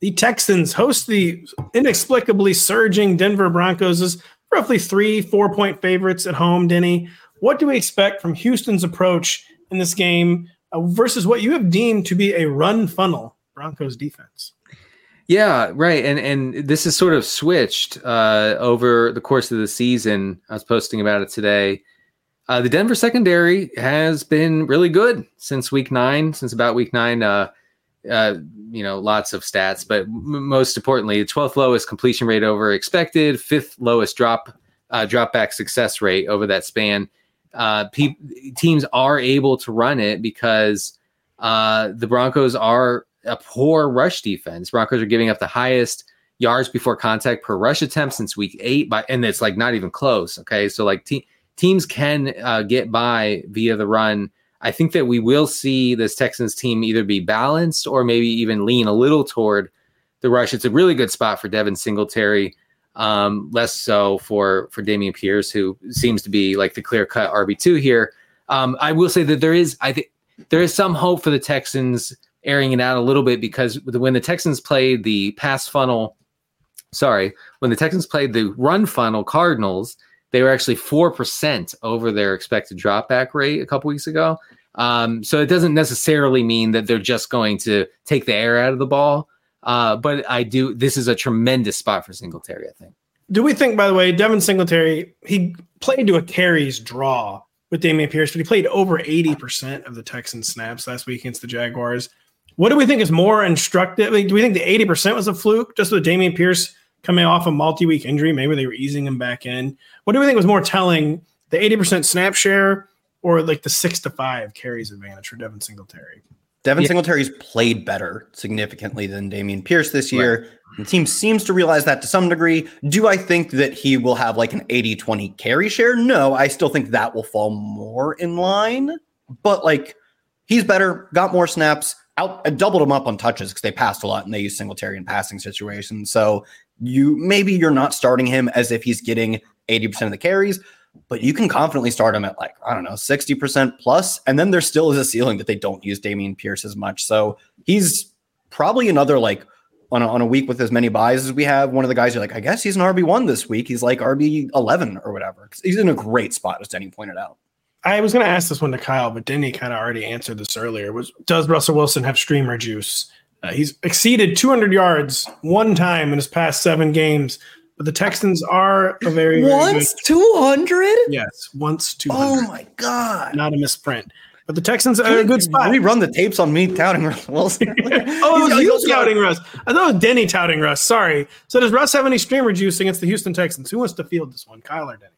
[SPEAKER 1] The Texans host the inexplicably surging Denver Broncos as roughly three, four point favorites at home. Denny, what do we expect from Houston's approach in this game uh, versus what you have deemed to be a run funnel Broncos defense?
[SPEAKER 2] Yeah, right. And and this is sort of switched uh, over the course of the season. I was posting about it today. Uh, the Denver secondary has been really good since week nine, since about week nine. Uh, uh, you know, lots of stats, but m- most importantly, 12th lowest completion rate over expected, fifth lowest drop uh, drop back success rate over that span. Uh, pe- teams are able to run it because uh, the Broncos are a poor rush defense. Broncos are giving up the highest yards before contact per rush attempt since week eight, by and it's like not even close. Okay, so like te- teams can uh, get by via the run I think that we will see this Texans team either be balanced or maybe even lean a little toward the rush. It's a really good spot for Devin Singletary, um, less so for for Dameon Pierce, who seems to be like the clear cut RB two here. Um, I will say that there is, I think, there is some hope for the Texans airing it out a little bit because when the Texans played the pass funnel, sorry, when the Texans played the run funnel Cardinals, they were actually 4% over their expected dropback rate a couple weeks ago. Um, so it doesn't necessarily mean that they're just going to take the air out of the ball. Uh, but I do, this is a tremendous spot for Singletary, I think.
[SPEAKER 1] Do we think, by the way, Devin Singletary, he played to a carries draw with Dameon Pierce, but he played over 80% of the Texan snaps last week against the Jaguars. What do we think is more instructive? Like, do we think the 80% was a fluke just with Dameon Pierce coming off a multi week injury? Maybe they were easing him back in. What do we think was more telling, the 80% snap share or like the six to five carries advantage for Devin Singletary?
[SPEAKER 3] Devin yeah. Singletary's played better significantly than Dameon Pierce this year. Right. The team seems to realize that to some degree. Do I think that he will have like an 80 20 carry share? No, I still think that will fall more in line. But like he's better, got more snaps, out uh, doubled him up on touches because they passed a lot and they use Singletary in passing situations. So you maybe you're not starting him as if he's getting 80% of the carries, but you can confidently start him at like, I don't know, 60% plus. And then there still is a ceiling that they don't use Dameon Pierce as much. So he's probably another like on a, on a week with as many byes as we have. One of the guys you're like, I guess he's an RB1 this week. He's like RB 11 or whatever. He's in a great spot, as Denny pointed out.
[SPEAKER 1] I was going to ask this one to Kyle, but Denny kind of already answered this earlier. Was does Russell Wilson have streamer juice? Uh, he's exceeded 200 yards one time in his past seven games, but the Texans are a very,
[SPEAKER 3] very once 200.
[SPEAKER 1] Yes, once 200.
[SPEAKER 3] Oh my god!
[SPEAKER 1] Not a misprint. But the Texans are a good spot.
[SPEAKER 3] We run the tapes on me touting Russ Wilson.
[SPEAKER 1] oh, it was you touting Russ. I thought it was Denny touting Russ. Sorry. So does Russ have any streamer juice against the Houston Texans? Who wants to field this one, Kyle or Denny?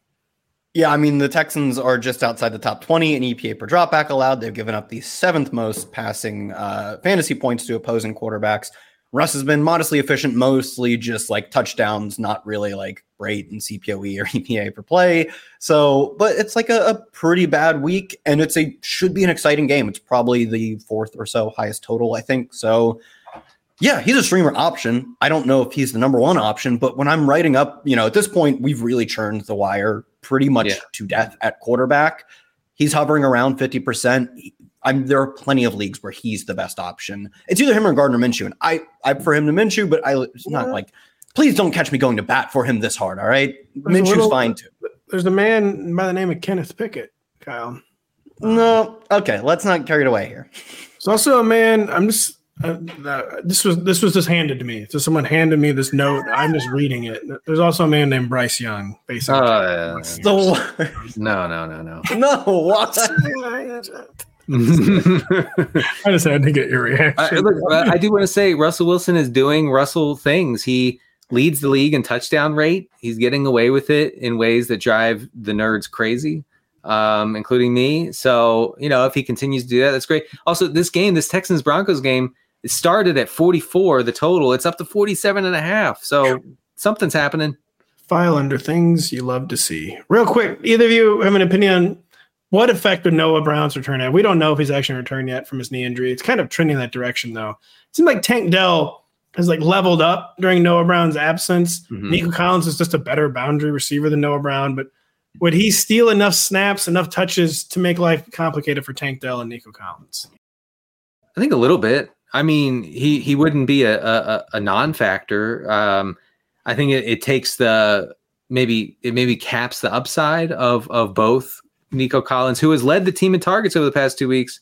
[SPEAKER 3] Yeah, I mean, the Texans are just outside the top 20 in EPA per dropback allowed. They've given up the seventh most passing uh, fantasy points to opposing quarterbacks. Russ has been modestly efficient, mostly just like touchdowns, not really like rate and CPOE or EPA per play. So, but it's like a, a pretty bad week, and it's a should be an exciting game. It's probably the fourth or so highest total, I think. So, yeah, he's a streamer option. I don't know if he's the number one option, but when I'm writing up, you know, at this point, we've really churned the wire pretty much yeah. to death at quarterback. He's hovering around 50%. I'm there are plenty of leagues where he's the best option. It's either him or Gardner Minshew. And I I prefer him to Minshew, but I it's not yeah. like please don't catch me going to bat for him this hard. All right. There's Minshew's little, fine too.
[SPEAKER 1] There's a man by the name of Kenneth Pickett, Kyle.
[SPEAKER 3] No, okay, let's not carry it away here.
[SPEAKER 1] It's also a man. I'm just uh, this was this was just handed to me. So someone handed me this note. I'm just reading it. There's also a man named Bryce Young. Basically,
[SPEAKER 2] oh, yeah. the no, no, no, no,
[SPEAKER 3] no. What?
[SPEAKER 1] I just had to get your reaction. I,
[SPEAKER 2] look, I do want to say Russell Wilson is doing Russell things. He leads the league in touchdown rate. He's getting away with it in ways that drive the nerds crazy, um, including me. So, you know, if he continues to do that, that's great. Also, this game, this Texans Broncos game, it started at 44, the total. It's up to 47 and a half. So something's happening.
[SPEAKER 1] File under things you love to see. Real quick, either of you have an opinion on what effect would Noah Brown's return have? We don't know if he's actually returned yet from his knee injury. It's kind of trending that direction, though. It seems like Tank Dell has like leveled up during Noah Brown's absence. Mm-hmm. Nico Collins is just a better boundary receiver than Noah Brown, but would he steal enough snaps, enough touches to make life complicated for Tank Dell and Nico Collins?
[SPEAKER 2] I think a little bit. I mean, he he wouldn't be a a, a non-factor. Um, I think it, it, takes the maybe it maybe caps the upside of of both Nico Collins, who has led the team in targets over the past two weeks,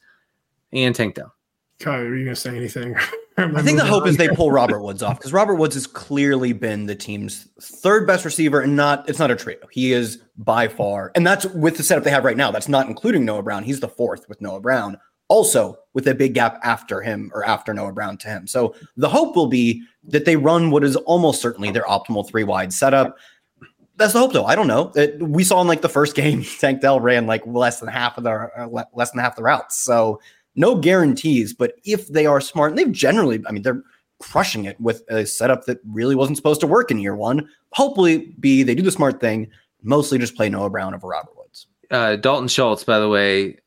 [SPEAKER 2] and Tank Dell.
[SPEAKER 1] Kyle, are you gonna say anything?
[SPEAKER 3] I think the hope is they pull Robert Woods off because Robert Woods has clearly been the team's third best receiver, and not it's not a trio. He is by far, and that's with the setup they have right now. That's not including Noah Brown. He's the fourth with Noah Brown also with a big gap after him or after Noah Brown to him. So the hope will be that they run what is almost certainly their optimal three wide setup. That's the hope, though. I don't know. It, we saw in like the first game, Tank Dell ran like less than half of the uh, less than half the routes. So no guarantees. But if they are smart, and they've generally, I mean, they're crushing it with a setup that really wasn't supposed to work in year one. Hopefully, be they do the smart thing, mostly just play Noah Brown over Robert Woods.
[SPEAKER 2] Uh, Dalton Schultz, by the way,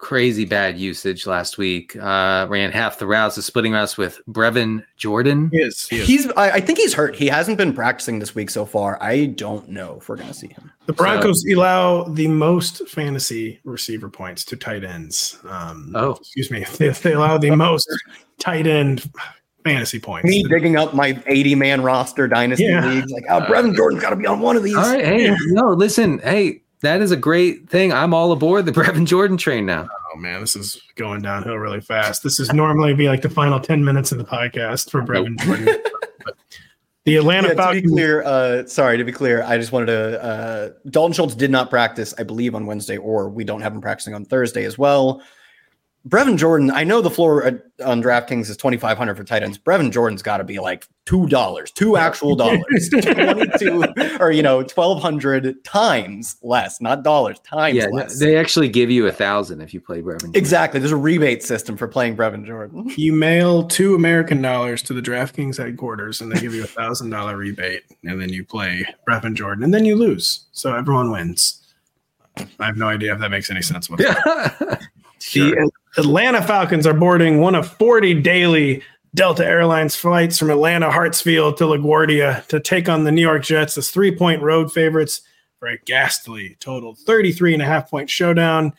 [SPEAKER 2] crazy bad usage last week. Uh, ran half the routes, the splitting routes with Brevin Jordan.
[SPEAKER 1] He is. He is.
[SPEAKER 3] He's. I, I think he's hurt. He hasn't been practicing this week so far. I don't know if we're going to see him.
[SPEAKER 1] The Broncos allow the most fantasy receiver points to tight ends. Um,
[SPEAKER 2] Oh.
[SPEAKER 1] excuse me. They, they allow the most tight end fantasy points.
[SPEAKER 3] Me digging up my 80 man roster dynasty
[SPEAKER 1] Yeah.
[SPEAKER 3] leagues, like, oh, Brevin Jordan's got to be on one of these.
[SPEAKER 2] All right, hey, no, listen, hey, that is a great thing. I'm all aboard the Brevin Jordan train now.
[SPEAKER 1] Oh man, this is going downhill really fast. This is normally be like the final ten minutes of the podcast for Brevin Jordan. The Atlanta
[SPEAKER 3] Yeah, to be
[SPEAKER 1] Falcons.
[SPEAKER 3] clear, uh, sorry to be clear, I just wanted to. Uh, Dalton Schultz did not practice, I believe, on Wednesday, or we don't have him practicing on Thursday as well. Brevin Jordan, I know the floor uh, on DraftKings is twenty five hundred for tight ends. Brevin Jordan's got to be like two dollars, two actual dollars, twenty two, or you know, twelve hundred times less, not dollars, times
[SPEAKER 2] Yeah,
[SPEAKER 3] less.
[SPEAKER 2] they actually give you a thousand if you play Brevin. Jordan.
[SPEAKER 3] exactly. There's a rebate system for playing Brevin Jordan.
[SPEAKER 1] You mail two American dollars to the DraftKings headquarters, and they give you a thousand dollar rebate, and then you play Brevin Jordan, and then you lose, so everyone wins. I have no idea if that makes any sense. Whatsoever. The Atlanta Falcons are boarding one of 40 daily Delta Airlines flights from Atlanta Hartsfield to LaGuardia to take on the New York Jets as three point road favorites for a ghastly total 33 and a half point showdown.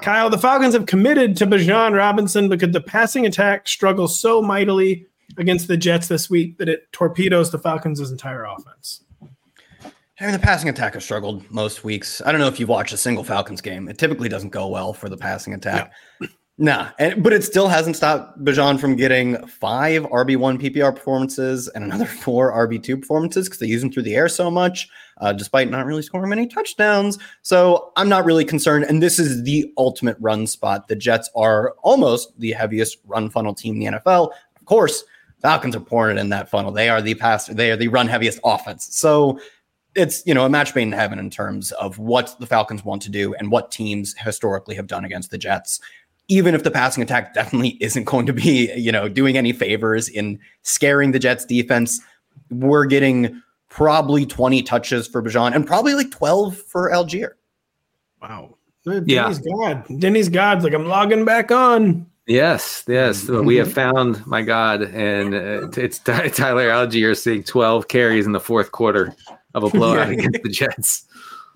[SPEAKER 1] Kyle, the Falcons have committed to Bijan Robinson because the passing attack struggles so mightily against the Jets this week that it torpedoes the Falcons' entire offense.
[SPEAKER 3] I mean, the passing attack has struggled most weeks. I don't know if you've watched a single Falcons game. It typically doesn't go well for the passing attack. Nah, and, but it still hasn't stopped Bijan from getting five RB1 PPR performances and another four RB2 performances because they use him through the air so much, uh, despite not really scoring many touchdowns. So I'm not really concerned. And this is the ultimate run spot. The Jets are almost the heaviest run funnel team in the NFL. Of course, Falcons are pouring in that funnel. They are the pass, they are the run heaviest offense. So it's you know a match made in heaven in terms of what the Falcons want to do and what teams historically have done against the Jets. Even if the passing attack definitely isn't going to be you know doing any favors in scaring the Jets defense, we're getting probably 20 touches for Bijan and probably like 12 for Allgeier.
[SPEAKER 1] Wow.
[SPEAKER 2] Yeah.
[SPEAKER 1] Denny's God. Denny's God's like, I'm logging back on.
[SPEAKER 2] Yes, yes. We have found my God, and uh, it's Tyler Allgeier seeing 12 carries in the fourth quarter of a blowout against the Jets.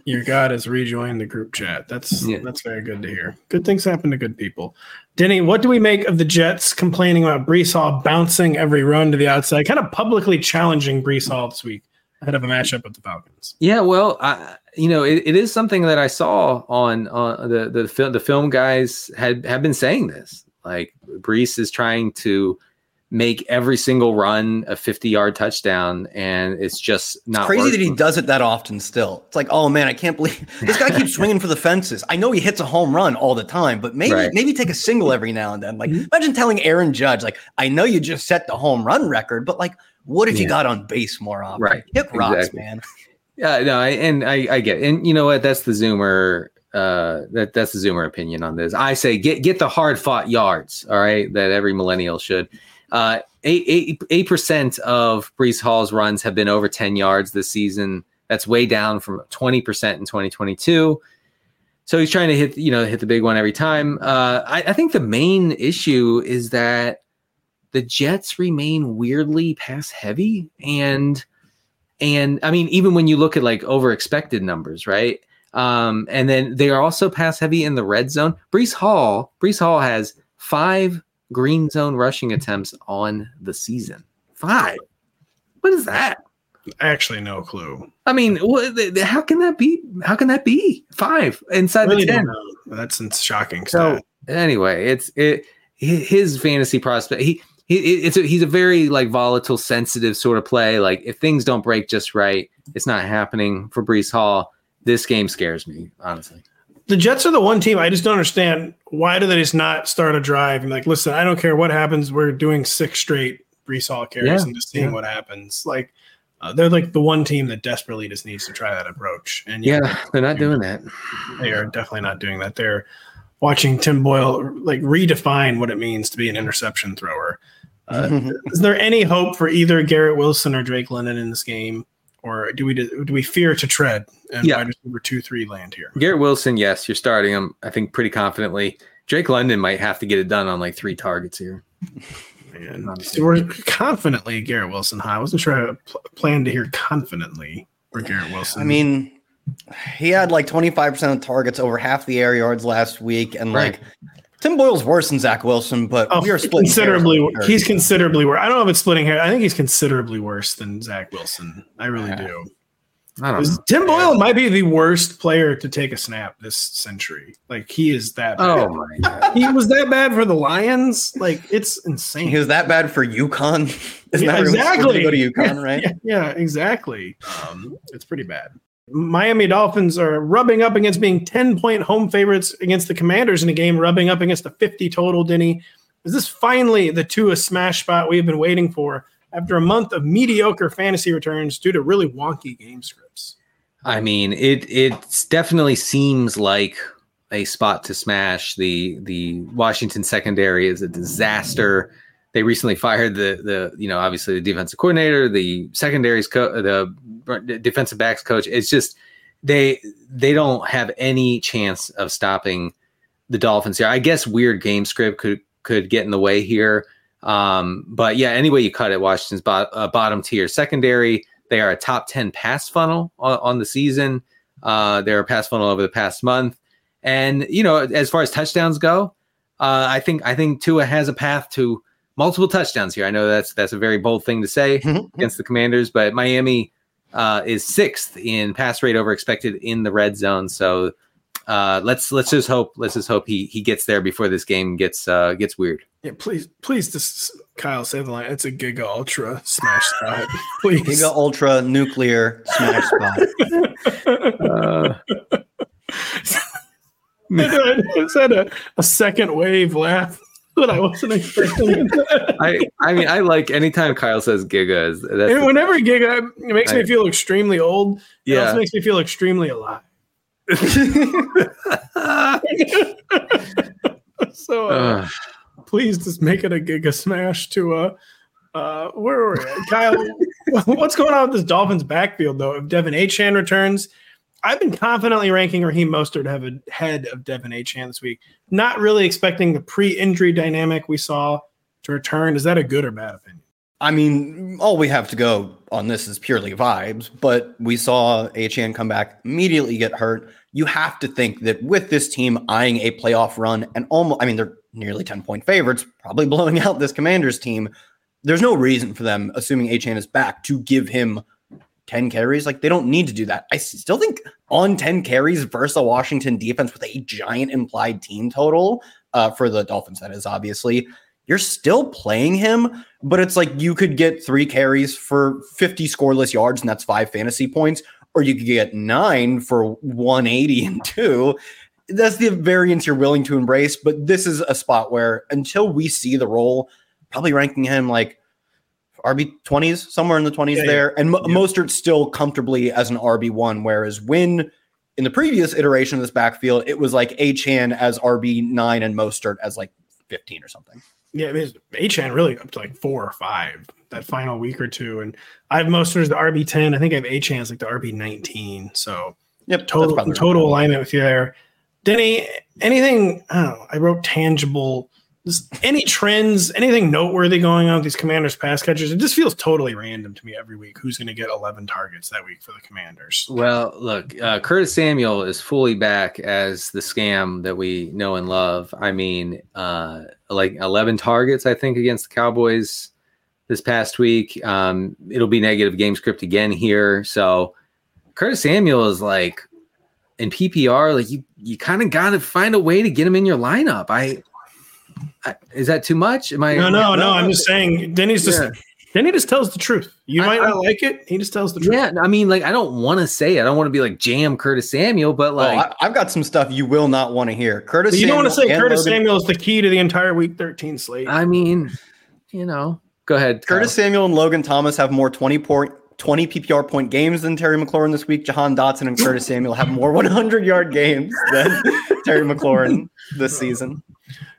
[SPEAKER 1] Your God has rejoined the group chat. That's
[SPEAKER 2] Yeah.
[SPEAKER 1] that's very good to hear. Good things happen to good people. Denny, what do we make of the Jets complaining about Breece Hall bouncing every run to the outside, kind of publicly challenging Breece Hall this week ahead of a matchup with the Falcons?
[SPEAKER 2] Yeah, well, I, you know, it, it is something that I saw on on the the film. The film guys had have been saying this. Like Breece is trying to make every single run a 50 yard touchdown, and it's just not
[SPEAKER 3] Crazy that he does it that often still. It's like, oh man, I can't believe this guy keeps swinging for the fences. I know he hits a home run all the time, but maybe
[SPEAKER 2] Right.
[SPEAKER 3] maybe take a single every now and then. Like imagine telling Aaron Judge, like, I know you just set the home run record, but like, what if you got on base more often?
[SPEAKER 2] Right.
[SPEAKER 3] Hit rocks,
[SPEAKER 2] Exactly.
[SPEAKER 3] man.
[SPEAKER 2] Yeah, no, I, and I, I get, and you know what? That's the Zoomer. Uh, that that's the Zoomer opinion on this. I say get get the hard fought yards. All right, that every millennial should. Uh, eight percent of Breece Hall's runs have been over ten yards this season. That's way down from twenty percent in twenty twenty two. So he's trying to hit, you know, hit the big one every time. Uh, I, I think the main issue is that the Jets remain weirdly pass heavy, and and I mean, even when you look at like over expected numbers, right? Um, and then they are also pass heavy in the red zone. Breece Hall, Breece Hall has five green zone rushing attempts on the season. Five. What is that?
[SPEAKER 1] Actually, no clue.
[SPEAKER 2] I mean, what, th- th- how can that be? How can that be? Five inside
[SPEAKER 1] Really
[SPEAKER 2] the ten.
[SPEAKER 1] That's shocking.
[SPEAKER 2] So
[SPEAKER 1] stat.
[SPEAKER 2] anyway, it's it his fantasy prospect. He he it's a, he's a very like volatile, sensitive sort of play. Like if things don't break just right, it's not happening for Breece Hall. This game scares me, honestly.
[SPEAKER 1] The Jets are the one team I just don't understand. Why do they just not start a drive and like, listen, I don't care what happens. We're doing six straight Breece Hall carries
[SPEAKER 2] Yeah,
[SPEAKER 1] and just seeing
[SPEAKER 2] yeah.
[SPEAKER 1] what happens. Like, uh, they're like the one team that desperately just needs to try that approach. And
[SPEAKER 2] Yeah, they're not doing that.
[SPEAKER 1] they are definitely not doing that. They're watching Tim Boyle like redefine what it means to be an interception thrower. Uh, is there any hope for either Garrett Wilson or Drake London in this game, or do we do we fear to tread and
[SPEAKER 2] Yeah.
[SPEAKER 1] wide receiver two three land here?
[SPEAKER 2] Garrett Wilson, yes, you're starting him. I think pretty confidently. Drake London might have to get it done on like three targets here.
[SPEAKER 1] Man. So we're confidently Garrett Wilson high. I wasn't sure I pl- planned to hear confidently for Garrett Wilson.
[SPEAKER 3] I mean, he had like 25% of targets over half the air yards last week. And
[SPEAKER 2] Right.
[SPEAKER 3] like Tim Boyle's worse than Zach Wilson, but
[SPEAKER 1] oh,
[SPEAKER 3] we are splitting
[SPEAKER 1] considerably.
[SPEAKER 3] hairs
[SPEAKER 1] He's considerably worse. I don't know if it's splitting hair. I think he's considerably worse than Zach Wilson. I really
[SPEAKER 2] Yeah.
[SPEAKER 1] do.
[SPEAKER 2] I don't know.
[SPEAKER 1] Tim Boyle might be the worst player to take a snap this century. Like he is that. Bad.
[SPEAKER 2] Oh my god.
[SPEAKER 1] he was that bad for the Lions. Like it's insane.
[SPEAKER 3] He was that bad for UConn. Isn't
[SPEAKER 1] Yeah,
[SPEAKER 3] that really
[SPEAKER 1] exactly.
[SPEAKER 3] to go to UConn, right?
[SPEAKER 1] Yeah, yeah, exactly. Um, it's pretty bad. Miami Dolphins are rubbing up against being 10 point home favorites against the Commanders in a game, rubbing up against a 50 total. Denny, is this finally the Tua smash spot we've been waiting for after a month of mediocre fantasy returns due to really wonky game scripts?
[SPEAKER 2] I mean, it it definitely seems like a spot to smash. The the Washington secondary is a disaster. They recently fired the the you know obviously the defensive coordinator, the secondaries co- the defensive backs coach. It's just they they don't have any chance of stopping the Dolphins here. I guess weird game script could could get in the way here. Um, but yeah, any way you cut it, Washington's bot, uh, bottom tier secondary. They are a top 10 pass funnel on, on the season. Uh, they're a pass funnel over the past month. And, you know, as far as touchdowns go, uh, I think I think Tua has a path to multiple touchdowns here. I know that's that's a very bold thing to say against the Commanders, but Miami uh, is sixth in pass rate over expected in the red zone. So uh, let's let's just hope let's just hope he he gets there before this game gets uh, gets weird.
[SPEAKER 1] Yeah, please, please, just Kyle say the line. It's a Giga Ultra smash spot. Please.
[SPEAKER 3] Giga Ultra Nuclear Smash Spot.
[SPEAKER 2] Uh,
[SPEAKER 1] Is that a, a second wave laugh that I wasn't expecting?
[SPEAKER 2] I I mean I like anytime Kyle says Giga that's
[SPEAKER 1] And whenever Giga, it makes me feel extremely old. It
[SPEAKER 2] Yeah.
[SPEAKER 1] also makes me feel extremely alive. so uh,
[SPEAKER 2] Ugh.
[SPEAKER 1] please just make it a Giga Smash to uh, uh, where were we? Kyle, what's going on with this Dolphins backfield though? If De'Von Achane returns, I've been confidently ranking Raheem Mostert have ahead of De'Von Achane this week. Not really expecting the pre-injury dynamic we saw to return. Is that a good or bad opinion?
[SPEAKER 3] I mean, all we have to go on this is purely vibes, but we saw Achane come back, immediately get hurt. You have to think that with this team eyeing a playoff run and almost, I mean, they're nearly 10 point favorites, probably blowing out this Commanders team. There's no reason for them, assuming Achane is back, to give him 10 carries. Like, they don't need to do that. I still think on 10 carries versus a Washington defense with a giant implied team total uh, for the Dolphins, that is obviously, you're still playing him, but it's like you could get three carries for 50 scoreless yards, and that's five fantasy points, or you could get nine for 180 and two. That's the variance you're willing to embrace. But this is a spot where until we see the role, probably ranking him like RB 20s, somewhere in the 20s
[SPEAKER 1] Yeah, yeah.
[SPEAKER 3] there. And Mo-
[SPEAKER 1] Yeah.
[SPEAKER 3] Mostert still comfortably as an RB1, whereas when in the previous iteration of this backfield, it was like Achane as RB9 and Mostert as like 15 or something.
[SPEAKER 1] Yeah, it is. Achane really up to like four or five that final week or two, and I have Mostert as the RB ten. I think I have Achane as like the RB nineteen. So
[SPEAKER 3] Yep.
[SPEAKER 1] total
[SPEAKER 3] right.
[SPEAKER 1] total alignment with you there. Denny, anything? I don't know. I wrote tangible. Any trends? Anything noteworthy going on with these Commanders pass catchers? It just feels totally random to me every week. Who's going to get eleven targets that week for the Commanders?
[SPEAKER 2] Well, look, uh, Curtis Samuel is fully back as the scam that we know and love. I mean, uh, like 11 targets, I think, against the Cowboys this past week. Um, it'll be negative game script again here. So Curtis Samuel is like in PPR, like you, you kind of got to find a way to get him in your lineup. I is that too much? Am I?
[SPEAKER 1] No, no, no. I'm just saying. Denny's just
[SPEAKER 2] Yeah.
[SPEAKER 1] Denny just tells the truth. You
[SPEAKER 2] I-
[SPEAKER 1] might
[SPEAKER 2] I-
[SPEAKER 1] not like it. He just tells the truth.
[SPEAKER 2] Yeah, I mean, like I don't want to say it. I don't want to be like jam Curtis Samuel, but
[SPEAKER 3] Oh,
[SPEAKER 2] like
[SPEAKER 3] I, I've got some stuff you will not want to hear. Curtis,
[SPEAKER 1] But you don't want to say Curtis
[SPEAKER 3] Logan-
[SPEAKER 1] Samuel is the key to the entire Week 13 slate.
[SPEAKER 2] I mean, you know, go ahead.
[SPEAKER 3] Curtis Samuel and Logan Thomas have more 20 point 20 PPR point games than Terry McLaurin this week. Jahan Dotson and Curtis Samuel have more 100 yard games than Terry McLaurin this season.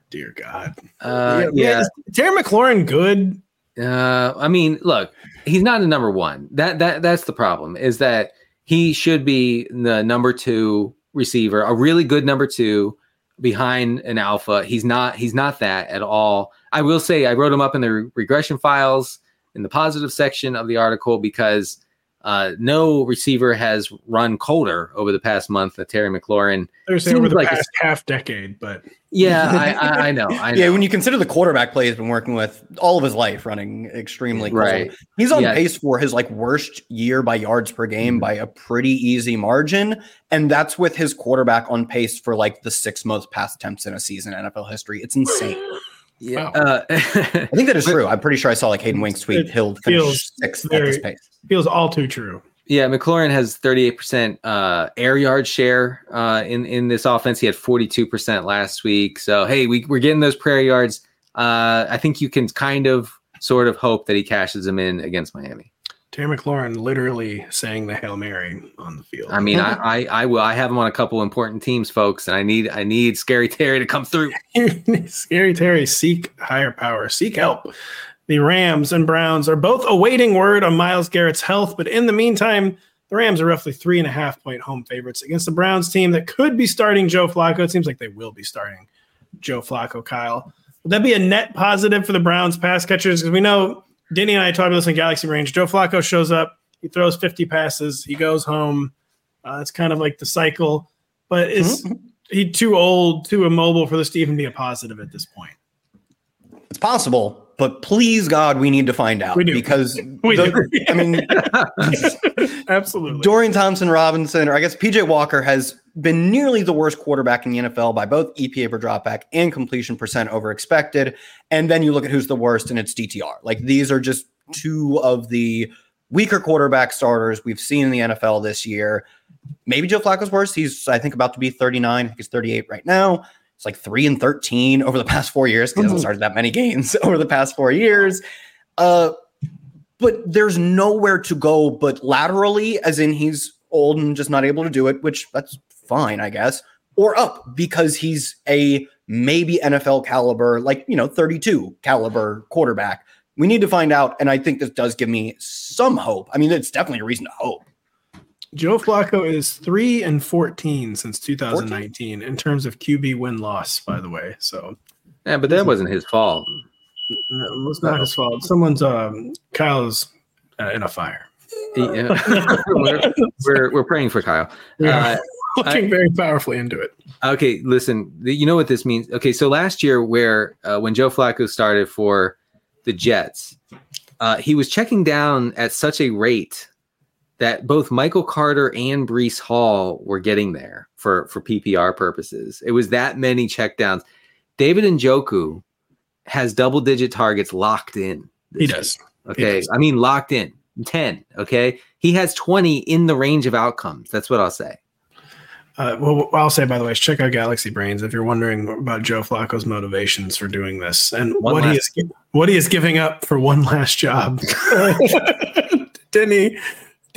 [SPEAKER 1] Dear God.
[SPEAKER 2] Uh, yeah.
[SPEAKER 1] is Terry McLaurin good?
[SPEAKER 2] Uh, I mean, look, he's not a number one. That that that's the problem. Is that he should be the number two receiver, a really good number two, behind an alpha. He's not. He's not that at all. I will say I wrote him up in the re- regression files in the positive section of the article because uh, no receiver has run colder over the past month than Terry McLaurin.
[SPEAKER 1] They're saying over the
[SPEAKER 2] like
[SPEAKER 1] past half decade, but
[SPEAKER 2] Yeah, I, I, I know. I know.
[SPEAKER 3] Yeah, when you consider the quarterback play he's been working with all of his life, running extremely cold.
[SPEAKER 2] Right.
[SPEAKER 3] He's on
[SPEAKER 2] Yeah.
[SPEAKER 3] pace for his like worst year by yards per game
[SPEAKER 2] Mhm.
[SPEAKER 3] by a pretty easy margin, and that's with his quarterback on pace for like the six most pass attempts in a season in NFL history. It's insane.
[SPEAKER 2] yeah.
[SPEAKER 1] Wow.
[SPEAKER 2] Uh,
[SPEAKER 3] I think that is true. I'm pretty sure I saw like Hayden Wink's tweet.
[SPEAKER 1] It
[SPEAKER 3] He'll
[SPEAKER 1] feels
[SPEAKER 3] finish sixth at this pace.
[SPEAKER 1] feels all too true.
[SPEAKER 2] Yeah, McLaurin has 38% uh, air yard share uh, in in this offense. He had 42% last week. So hey, we, we're getting those prayer yards. Uh, I think you can kind of sort of hope that he cashes them in against Miami.
[SPEAKER 1] Terry McLaurin literally saying the Hail Mary on the field.
[SPEAKER 2] I mean, I, I I will. I have him on a couple important teams, folks, and I need I need Scary Terry to come through.
[SPEAKER 1] Scary Terry, seek higher power, seek help. The Rams and Browns are both awaiting word on Myles Garrett's health, but in the meantime, the Rams are roughly three and a half point home favorites against the Browns team that could be starting Joe Flacco. It seems like they will be starting Joe Flacco, Kyle. Would that be a net positive for the Browns pass catchers? Because we know Denny and I talked about this in Galaxy Brains. Joe Flacco shows up, he throws 50 passes, he goes home. Uh, it's kind of like the cycle, but is he too old, too immobile for this to even be a positive at this point?
[SPEAKER 3] It's possible, but please God, we need to find out
[SPEAKER 1] We do.
[SPEAKER 3] because
[SPEAKER 1] We
[SPEAKER 3] the-
[SPEAKER 1] do.
[SPEAKER 3] I mean,
[SPEAKER 1] Absolutely.
[SPEAKER 3] Dorian Thompson Robinson, or I guess PJ Walker, has been nearly the worst quarterback in the NFL by both EPA per dropback and completion percent over expected. And then you look at who's the worst, and it's DTR. Like these are just two of the weaker quarterback starters we've seen in the NFL this year. Maybe Joe Flacco's worse. He's, I think, about to be 39. I think he's 38 right now. It's like three and 13 over the past four years. He hasn't started that many games over the past four years. Uh, but there's nowhere to go but laterally, as in he's old and just not able to do it, which that's fine, I guess, or up because he's a maybe NFL caliber, like, you know, 32 caliber quarterback. We need to find out. And I think this does give me some hope. I mean, it's definitely a reason to hope.
[SPEAKER 1] Joe Flacco is three and 14 since 2019 in terms of QB win loss, by the way. So
[SPEAKER 2] Yeah, but that wasn't his fault.
[SPEAKER 1] it was not his fault. Someone's, um, Kyle's uh, in a fire.
[SPEAKER 2] Yeah. we're, we're we're praying for Kyle.
[SPEAKER 1] Yeah.
[SPEAKER 2] Uh,
[SPEAKER 1] Looking very powerfully into it.
[SPEAKER 2] Okay, listen. You know what this means? Okay, so last year, where uh, when Joe Flacco started for the Jets, uh, he was checking down at such a rate that both Michael Carter and Breece Hall were getting there for for PPR purposes. It was that many checkdowns. David and Njoku has double digit targets locked in.
[SPEAKER 1] He does.
[SPEAKER 2] Okay,
[SPEAKER 1] does.
[SPEAKER 2] I mean locked in. 10. Okay. He has 20 in the range of outcomes. That's what I'll say.
[SPEAKER 1] Uh, well, what I'll say, by the way, is check out Galaxy Brains if you're wondering about Joe Flacco's motivations for doing this and
[SPEAKER 2] One
[SPEAKER 1] what he is what he is giving up for one last job.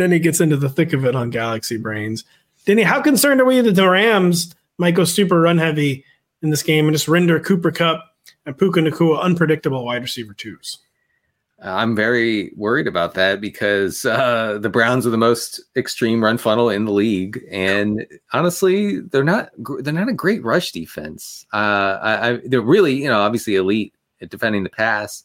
[SPEAKER 1] Denny, Denny gets into the thick of it on Galaxy Brains. Denny, how concerned are we that the Rams might go super run heavy in this game and just render Cooper Kupp and Puka Nacua unpredictable wide receiver twos?
[SPEAKER 2] I'm very worried about that because uh, the Browns are the most extreme run funnel in the league, and honestly, they're not they're not a great rush defense. Uh, I, I, they're really, you know, obviously elite at defending the pass,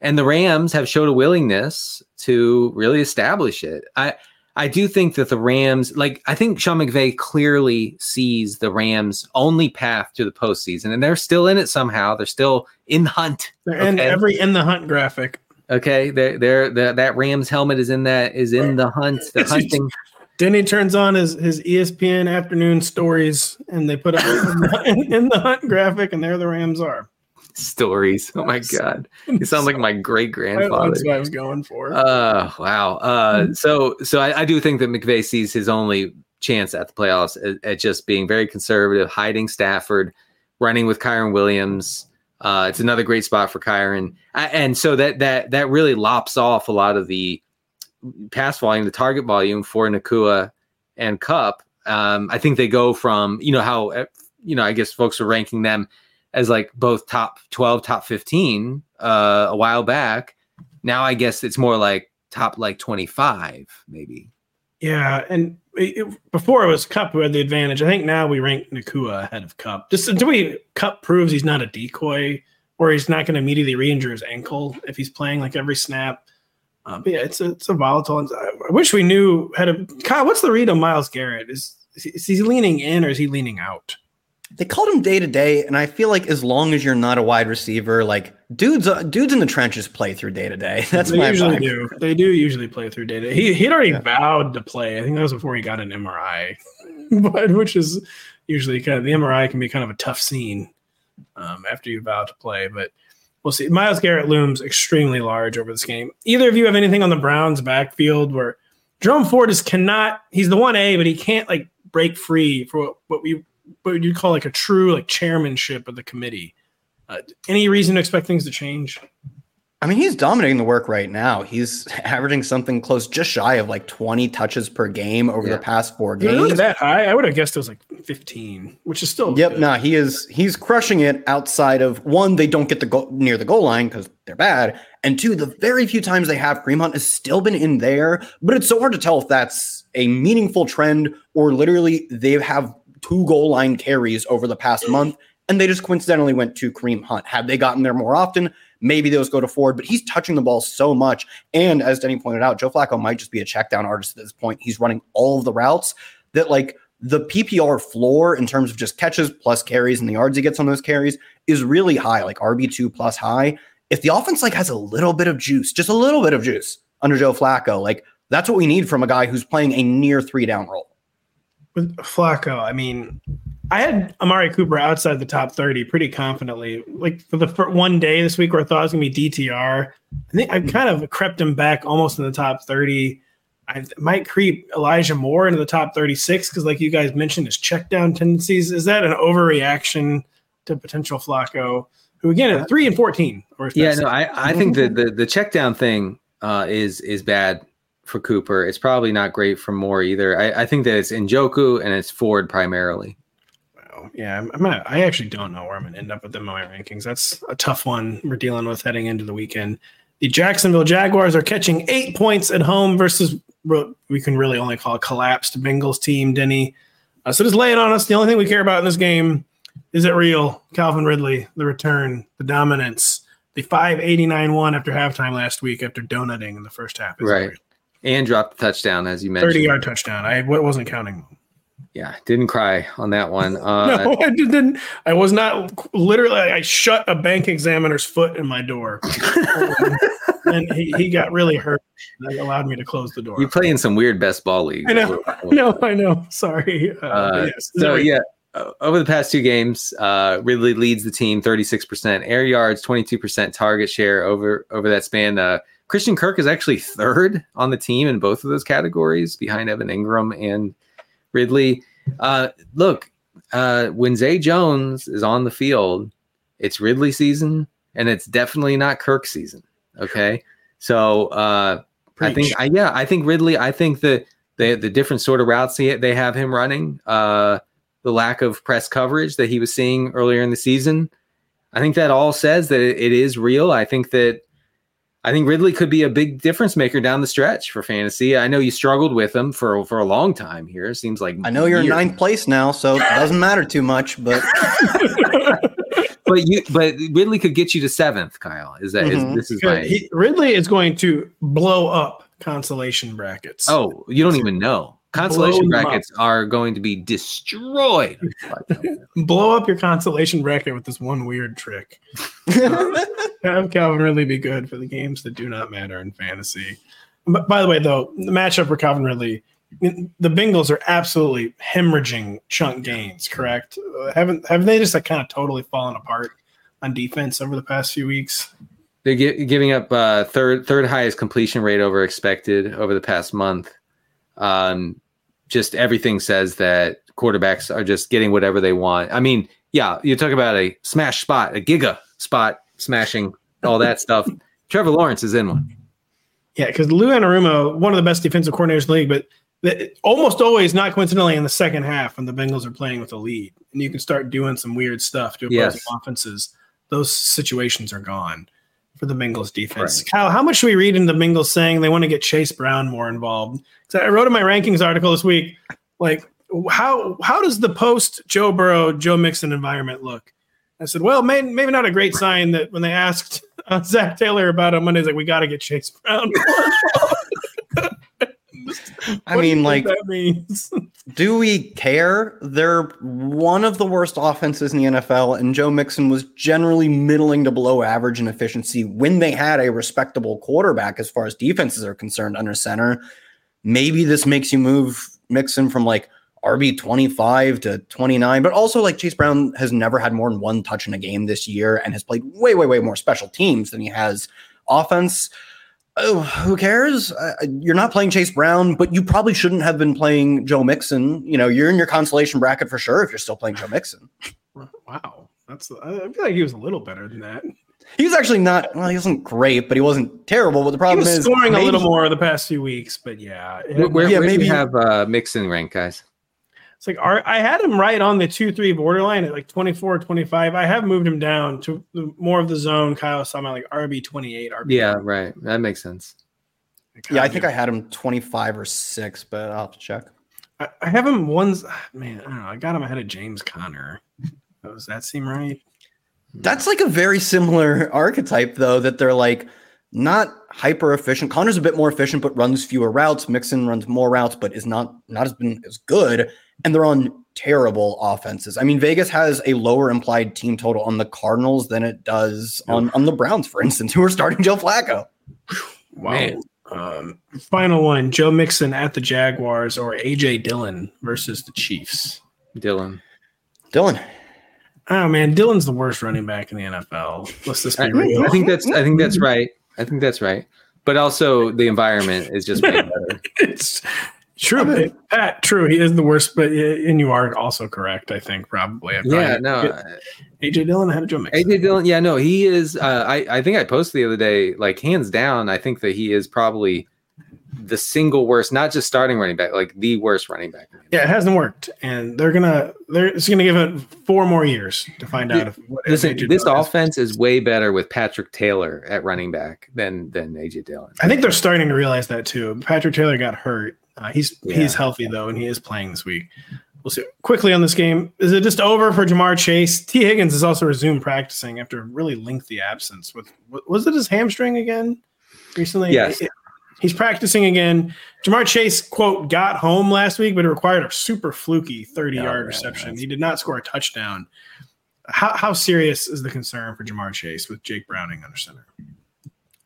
[SPEAKER 2] and the Rams have showed a willingness to really establish it. I I do think that the Rams, like I think Sean McVay clearly sees the Rams' only path to the postseason, and they're still in it somehow. They're still in the hunt.
[SPEAKER 1] They're in every in the hunt graphic.
[SPEAKER 2] Okay, they're, they're, the that Rams helmet is in that is in the hunt, the hunting.
[SPEAKER 1] Denny turns on his, his ESPN afternoon stories, and they put it in the, in the hunt graphic, and there the Rams are.
[SPEAKER 2] Stories. Oh my god, you sound like my great grandfather.
[SPEAKER 1] That's what I was going for.
[SPEAKER 2] Uh, wow. Uh, so so I, I do think that McVay sees his only chance at the playoffs at, at just being very conservative, hiding Stafford, running with Kyren Williams. Uh, it's another great spot for Kyren, I, and so that that that really lops off a lot of the pass volume, the target volume for Nacua and Kupp. Um, I think they go from you know how uh, you know I guess folks are ranking them as like both top twelve, top fifteen uh, a while back. Now I guess it's more like top like twenty five maybe.
[SPEAKER 1] Yeah, and it, before it was Kupp who had the advantage. I think now we rank Nacua ahead of Kupp. Just do we Kupp proves he's not a decoy, or he's not going to immediately re-injure his ankle if he's playing like every snap. Uh, but yeah, it's a, it's a volatile. I wish we knew how to. Kyle, what's the read on Myles Garrett? Is is he leaning in or is he leaning out?
[SPEAKER 3] They called him day to day, and I feel like as long as you're not a wide receiver, like dudes, uh, dudes in the trenches play through day to day. That's
[SPEAKER 1] they
[SPEAKER 3] my
[SPEAKER 1] usually
[SPEAKER 3] vibe.
[SPEAKER 1] do. They do usually play through day to day. He he'd already vowed to play. I think that was before he got an MRI, but which is usually kind of the MRI can be kind of a tough scene um, after you vow to play. But we'll see. Myles Garrett looms extremely large over this game. Either of you have anything on the Browns backfield where Jerome Ford is cannot? He's the one A, but he can't like break free for what, what we what you'd call like a true like chairmanship of the committee. Uh, any reason to expect things to change?
[SPEAKER 3] I mean, he's dominating the work right now. He's averaging something close, just shy of like 20 touches per game over
[SPEAKER 2] Yeah.
[SPEAKER 3] the past four
[SPEAKER 1] Is it really
[SPEAKER 3] games.
[SPEAKER 1] that high? I would have guessed it was like 15, which is still
[SPEAKER 3] Yep, no, he is he's crushing it outside of one, they don't get the goal near the goal line because they're bad. And two, the very few times they have Kareem Hunt has still been in there, but it's so hard to tell if that's a meaningful trend or literally they have two goal line carries over the past mm. month and they just coincidentally went to Kareem Hunt. Had they gotten there more often, maybe those go to Ford, but he's touching the ball so much. And as Denny pointed out, Joe Flacco might just be a check down artist at this point. He's running all of the routes that like the PPR floor in terms of just catches plus carries and the yards he gets on those carries is really high, like RB2 plus high. If the offense like has a little bit of juice, just a little bit of juice under Joe Flacco, like that's what we need from a guy who's playing a near three down role.
[SPEAKER 1] Flacco, I mean, I had Amari Cooper outside the top 30 pretty confidently. Like for the fir- one day this week where I thought it was going to be DTR, I think I kind of crept him back almost in the top 30. I might creep Elijah Moore into the top 36 because, like you guys mentioned, his check down tendencies. Is that an overreaction to potential Flacco, who again at 3 and 14? Or
[SPEAKER 2] Yeah, no, I, I think the, the the check down thing uh, is is bad for Cooper. It's probably not great for Moore either. I, I think that it's Njoku and it's Ford primarily.
[SPEAKER 1] Wow. Yeah, I'm, I'm gonna, I actually don't know where I'm going to end up with them in my rankings. That's a tough one we're dealing with heading into the weekend. The Jacksonville Jaguars are catching eight points at home versus what we can really only call a collapsed Bengals team, Denny. Uh, so just lay it on us. The only thing we care about in this game is it real? Calvin Ridley, the return, the dominance, the 589 1 after halftime last week after donutting in the first half.
[SPEAKER 2] Right.
[SPEAKER 1] real?
[SPEAKER 2] And dropped the touchdown as you mentioned.
[SPEAKER 1] 30 yard touchdown. I wasn't counting.
[SPEAKER 2] Yeah, didn't cry on that one. Uh,
[SPEAKER 1] no, I didn't. I was not literally. I shut a bank examiner's foot in my door, and he, he got really hurt. That allowed me to close the door.
[SPEAKER 2] You play in some weird best ball league.
[SPEAKER 1] I know. No, I know. Sorry. Uh,
[SPEAKER 2] Uh,
[SPEAKER 1] yes.
[SPEAKER 2] so yeah, uh, over the past two games, uh, Ridley leads the team 36% air yards, 22% target share over over that span. Christian Kirk is actually third on the team in both of those categories, behind Evan Engram and Ridley. Uh, look, uh, when Zay Jones is on the field, it's Ridley season, and it's definitely not Kirk season. Okay, so uh, I think, I, yeah, I think Ridley. I think that the the different sort of routes he, they have him running, uh, the lack of press coverage that he was seeing earlier in the season. I think that all says that it, it is real. I think that I think Ridley could be a big difference maker down the stretch for fantasy. I know you struggled with him for for a long time here. It seems like
[SPEAKER 3] I know you're in ninth place now, so it doesn't matter too much, but
[SPEAKER 2] but you but Ridley could get you to seventh. Kyle, is that is-
[SPEAKER 3] Mhm.
[SPEAKER 2] this is
[SPEAKER 1] Good.
[SPEAKER 2] my
[SPEAKER 1] He- Ridley is going to blow up consolation brackets.
[SPEAKER 2] oh you don't even know consolation
[SPEAKER 1] Blow
[SPEAKER 2] brackets are going to be destroyed.
[SPEAKER 1] blow up your consolation bracket with this one weird trick. Have Calvin Ridley be good for the games that do not matter in fantasy. But by the way, though, the matchup for Calvin Ridley, the Bengals are absolutely hemorrhaging chunk gains. Correct? Uh, haven't haven't they just like kind of totally fallen apart on defense over the past few weeks?
[SPEAKER 2] They're gi- giving up uh, third third highest completion rate over expected over the past month. Um, just everything says that quarterbacks are just getting whatever they want. I mean, yeah, you talk about a smash spot, a giga spot, smashing all that stuff. Trevor Lawrence is in one.
[SPEAKER 1] Yeah, because Lou Anarumo, one of the best defensive coordinators in the league, but the, almost always, not coincidentally, in the second half when the Bengals are playing with a lead, and you can start doing some weird stuff to opposing
[SPEAKER 2] Yes.
[SPEAKER 1] offenses. Those situations are gone for the Bengals defense. Kyle, how much should we read into the Bengals saying they want to get Chase Brown more involved? Because I wrote in my rankings article this week, like how how does the post Joe Burrow Joe Mixon environment look? I said, well, may, maybe not a great sign that when they asked uh, Zac Taylor about it Monday, he's like, we got to get Chase Brown.
[SPEAKER 3] I mean, like,
[SPEAKER 1] that means.
[SPEAKER 3] do we care? They're one of the worst offenses in the NFL, and Joe Mixon was generally middling to below average in efficiency when they had a respectable quarterback as far as defenses are concerned under center. Maybe this makes you move Mixon from like RB 25 to 29, but also like Chase Brown has never had more than one touch in a game this year and has played way, way, way more special teams than he has offense. Oh, who cares? Uh, you're not playing Chase Brown, but you probably shouldn't have been playing Joe Mixon. You know, you're in your consolation bracket for sure if you're still playing Joe Mixon.
[SPEAKER 1] Wow. That's I feel like he was a little better than that.
[SPEAKER 3] He was actually not well, he wasn't great, but he wasn't terrible. But the
[SPEAKER 1] He
[SPEAKER 3] problem
[SPEAKER 1] was
[SPEAKER 3] is
[SPEAKER 1] scoring a little more the past few weeks, but yeah.
[SPEAKER 2] Where, where,
[SPEAKER 3] Yeah,
[SPEAKER 2] where do
[SPEAKER 3] maybe-
[SPEAKER 2] you have uh, Mixon rank, guys?
[SPEAKER 1] It's like our, I had him right on the 2 3 borderline at like 24, 25. I have moved him down to the, more of the zone. Kyle saw my like RB 28. RB
[SPEAKER 2] Yeah, right. That makes sense.
[SPEAKER 3] Yeah, I think I had him 25 or 6, but I'll have to check.
[SPEAKER 1] I, I have him ones. Ah, man, I don't know. I got him ahead of James Conner. Oh, Does that seem right?
[SPEAKER 3] That's like a very similar archetype, though, that they're like not hyper efficient. Conner's a bit more efficient, but runs fewer routes. Mixon runs more routes, but is not not as been as good. And they're on terrible offenses. I mean, Vegas has a lower implied team total on the Cardinals than it does on, on the Browns, for instance, who are starting Joe Flacco.
[SPEAKER 1] Wow.
[SPEAKER 2] Man.
[SPEAKER 1] Um, final one Joe Mixon at the Jaguars or AJ Dillon versus the Chiefs.
[SPEAKER 2] Dillon.
[SPEAKER 3] Dylan.
[SPEAKER 1] Oh, man. Dillon's the worst running back in the NFL. Let's just be
[SPEAKER 2] I,
[SPEAKER 1] real.
[SPEAKER 2] I think that's I think that's right. I think that's right. But also the environment is just better.
[SPEAKER 1] it's true. Pat, true. He is the worst, but and you are also correct. I think probably. I'd
[SPEAKER 2] Yeah, no.
[SPEAKER 1] AJ Dillon had a Mixon.
[SPEAKER 2] AJ Dillon, yeah, no, he is. Uh, I I think I posted the other day, like hands down. I think that he is probably the single worst, not just starting running back, like the worst running back.
[SPEAKER 1] Yeah, it hasn't worked, and they're gonna they're it's gonna give it four more years to find out if
[SPEAKER 2] Listen, this
[SPEAKER 1] Dillon is-
[SPEAKER 2] offense is way better with Patrick Taylor at running back than than AJ Dillon.
[SPEAKER 1] I think they're starting to realize that too. Patrick Taylor got hurt. Uh, he's
[SPEAKER 2] Yeah.
[SPEAKER 1] he's healthy though, and he is playing this week. We'll see. Quickly on this game, is it just over for Ja'Marr Chase? Tee Higgins has also resumed practicing after a really lengthy absence. With was it his hamstring again recently?
[SPEAKER 2] Yes.
[SPEAKER 1] It- he's practicing again. Ja'Marr Chase quote got home last week, but it required a super fluky thirty
[SPEAKER 2] Oh,
[SPEAKER 1] yard
[SPEAKER 2] yeah,
[SPEAKER 1] reception.
[SPEAKER 2] that's-
[SPEAKER 1] He did not score a touchdown. How how serious is the concern for Ja'Marr Chase with Jake Browning under center?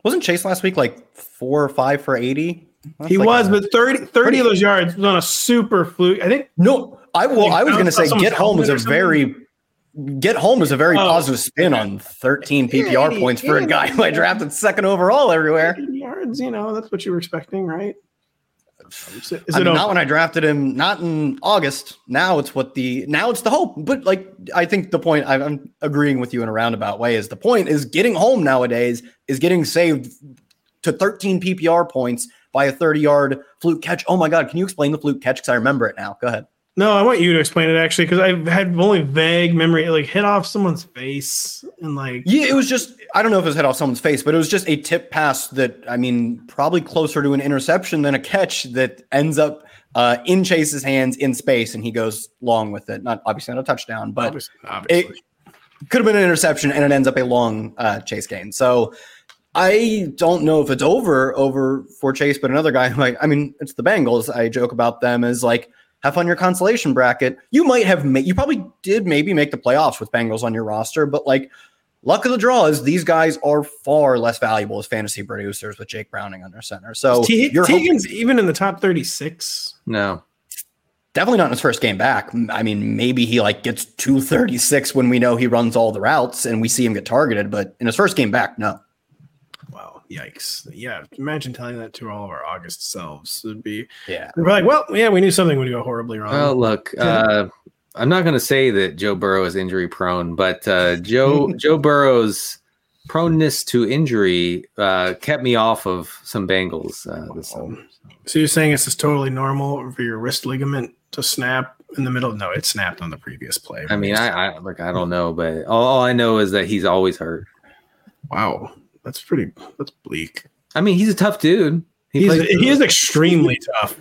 [SPEAKER 3] Wasn't Chase last week like four or five for 80? That's
[SPEAKER 1] he
[SPEAKER 3] like
[SPEAKER 1] was,
[SPEAKER 3] a-
[SPEAKER 1] but 30, 30 of those yards was on a super fluke. I think
[SPEAKER 3] No, I will. I was going to say get home is a
[SPEAKER 1] helmet or something?
[SPEAKER 3] very get home is a very
[SPEAKER 1] Oh.
[SPEAKER 3] positive spin on 13 PPR
[SPEAKER 1] Yeah,
[SPEAKER 3] points for a guy who I drafted second overall everywhere.
[SPEAKER 1] yards, you know, that's what you were expecting, right? Is it, is
[SPEAKER 3] I
[SPEAKER 1] it
[SPEAKER 3] mean,
[SPEAKER 1] over?
[SPEAKER 3] not when I drafted him, not in August. Now it's what the now it's the hope. But like, I think the point I'm, I'm agreeing with you in a roundabout way is the point is getting home nowadays is getting saved to 13 PPR points by a 30 yard fluke catch. Oh my god, can you explain the fluke catch? Because I remember it now. Go ahead.
[SPEAKER 1] No, I want you to explain it actually because I've had only vague memory. It, Like hit off someone's face and like
[SPEAKER 3] Yeah, it was just I don't know if it was hit off someone's face, but it was just a tip pass that I mean probably closer to an interception than a catch that ends up uh, in Chase's hands in space and he goes long with it. Not obviously not a touchdown, but
[SPEAKER 1] obviously, obviously.
[SPEAKER 3] it could have been an interception and it ends up a long uh, chase gain. So I don't know if it's over over for Chase, but another guy like I mean it's the Bengals. I joke about them as like have fun your consolation bracket. You might have made you probably did maybe make the playoffs with Bengals on your roster, but like luck of the draw is these guys are far less valuable as fantasy producers with Jake Browning under center. So
[SPEAKER 1] T-
[SPEAKER 3] you're hoping-
[SPEAKER 1] Tegan's even in the top 36.
[SPEAKER 2] No,
[SPEAKER 3] definitely not in his first game back. I mean, maybe he like gets 236 when we know he runs all the routes and we see him get targeted, but in his first game back, no.
[SPEAKER 1] Wow, yikes. Yeah, imagine telling that to all of our August selves. It'd be
[SPEAKER 3] Yeah.
[SPEAKER 1] they're like, well, yeah, we knew something would go horribly wrong.
[SPEAKER 2] Well, look, uh, I'm not going to say that Joe Burrow is injury prone, but uh, Joe Joe Burrow's proneness to injury uh, kept me off of some Bengals uh, this summer.
[SPEAKER 1] so you're saying it's just totally normal for your wrist ligament to snap in the middle? No, it snapped on the previous play.
[SPEAKER 2] I mean, I, I look, I don't know, but all, all I know is that he's always hurt.
[SPEAKER 1] wow. That's pretty. That's bleak.
[SPEAKER 2] I mean, he's a tough dude. He,
[SPEAKER 1] He's
[SPEAKER 2] plays-
[SPEAKER 1] he is extremely tough.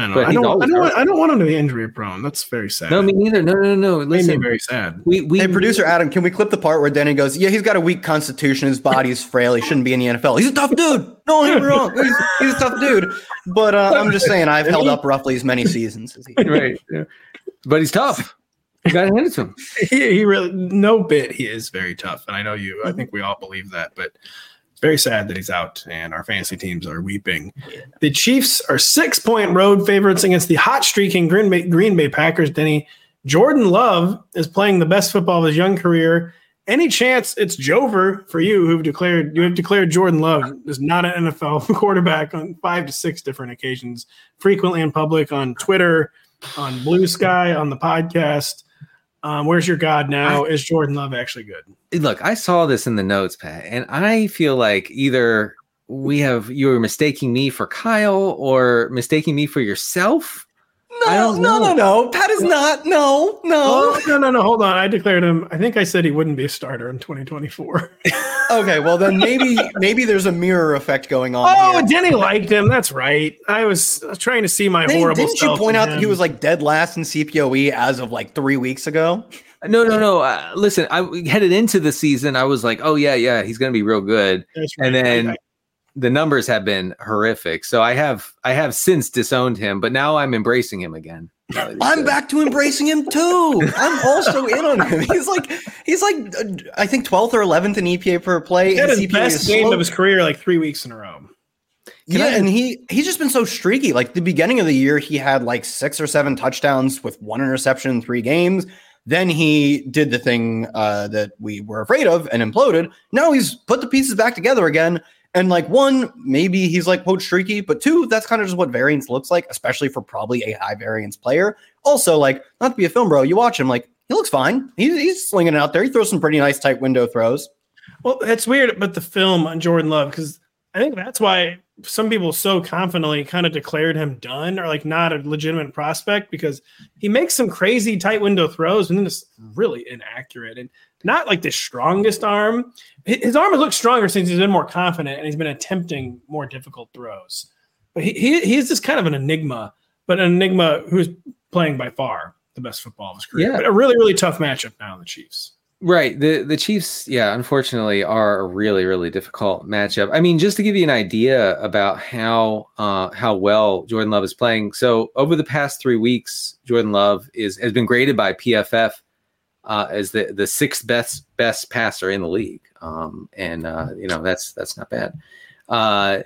[SPEAKER 1] I don't, know. I don't, I don't, want. I don't want him to be injury prone. That's very sad.
[SPEAKER 2] no, me neither. No, no, no.
[SPEAKER 1] It made me very sad.
[SPEAKER 2] we we
[SPEAKER 3] Hey, producer Adam, can we clip the part where Denny goes, "Yeah, he's got a weak constitution. His body's frail. He shouldn't be in the NFL. He's a tough dude. No, I'm wrong. He's, he's a tough dude." But uh, I'm just saying, I've held up roughly as many seasons as he.
[SPEAKER 2] right, yeah. but he's tough. You got to hand it to him.
[SPEAKER 1] he, he really no bit. He is very tough and i know you.
[SPEAKER 2] Mm-hmm.
[SPEAKER 1] i think we all believe that but it's very sad that he's out and our fantasy teams are weeping. The chiefs are six point road favorites against the hot streaking green bay, green bay packers. Denny jordan love is playing the best football of his young career. Any chance it's jover for you who've declared you have declared jordan love is not an nfl quarterback on five to six different occasions frequently in public on twitter on blue sky on the podcast um, where's your God now? Is Jordan Love actually good?
[SPEAKER 2] Look, I saw this in the notes, Pat, and I feel like either we have you were mistaking me for Kyle or mistaking me for yourself. I
[SPEAKER 3] No,
[SPEAKER 2] don't
[SPEAKER 3] no,
[SPEAKER 2] know.
[SPEAKER 3] no, no. Pat is not. No, no.
[SPEAKER 1] Oh, no, no, no. Hold on. I declared him. I think I said he wouldn't be a starter in 2024.
[SPEAKER 3] Okay, well then maybe maybe there's a mirror effect going on.
[SPEAKER 1] oh,
[SPEAKER 3] here.
[SPEAKER 1] Denny liked him. That's right. I was trying to see my
[SPEAKER 3] Didn't-
[SPEAKER 1] horrible.
[SPEAKER 3] Didn't you point
[SPEAKER 1] in
[SPEAKER 3] out that he was like dead last in CPOE as of like three weeks ago?
[SPEAKER 2] No, no, no. Uh, listen, I headed into the season. I was like, oh yeah, yeah, he's going to be real good.
[SPEAKER 1] That's right.
[SPEAKER 2] And then
[SPEAKER 1] I-
[SPEAKER 2] the numbers have been horrific. So I have I have since disowned him, but now I'm embracing him again. now that he's
[SPEAKER 3] I'm back to embracing him too. I'm also in on him. He's like he's like uh, I think 12th or 11th in EPA per play.
[SPEAKER 1] he had
[SPEAKER 3] His
[SPEAKER 1] his
[SPEAKER 3] CPA
[SPEAKER 1] best game
[SPEAKER 3] slow.
[SPEAKER 1] of his career like three weeks in a row.
[SPEAKER 3] yeah, and he he's just been so streaky. Like the beginning of the year, he had like six or seven touchdowns with one interception in three games. Then he did the thing uh, that we were afraid of and imploded. Now he's put the pieces back together again. And like one, maybe he's like quote streaky, but two, that's kind of just what variance looks like, especially for probably a high variance player. Also, like not to be a film bro, you watch him like he looks fine. He's, he's slinging it out there. He throws some pretty nice tight window throws.
[SPEAKER 1] Well, it's weird, but the film on Jordan Love, because I think that's why some people so confidently kind of declared him done or like not a legitimate prospect because he makes some crazy tight window throws and then it's really inaccurate and not like the strongest arm. His arm has looked stronger since he's been more confident and he's been attempting more difficult throws. But he, he, he is just kind of an enigma, but an enigma who's playing by far the best football of his career.
[SPEAKER 2] Yeah.
[SPEAKER 1] But a really, really tough matchup now in the Chiefs.
[SPEAKER 2] Right. The the Chiefs, yeah, unfortunately are a really, really difficult matchup. I mean, just to give you an idea about how uh how well Jordan Love is playing. So over the past three weeks, Jordan Love is has been graded by PFF uh as the the sixth best best passer in the league. Um and uh, you know, that's that's not bad. Uh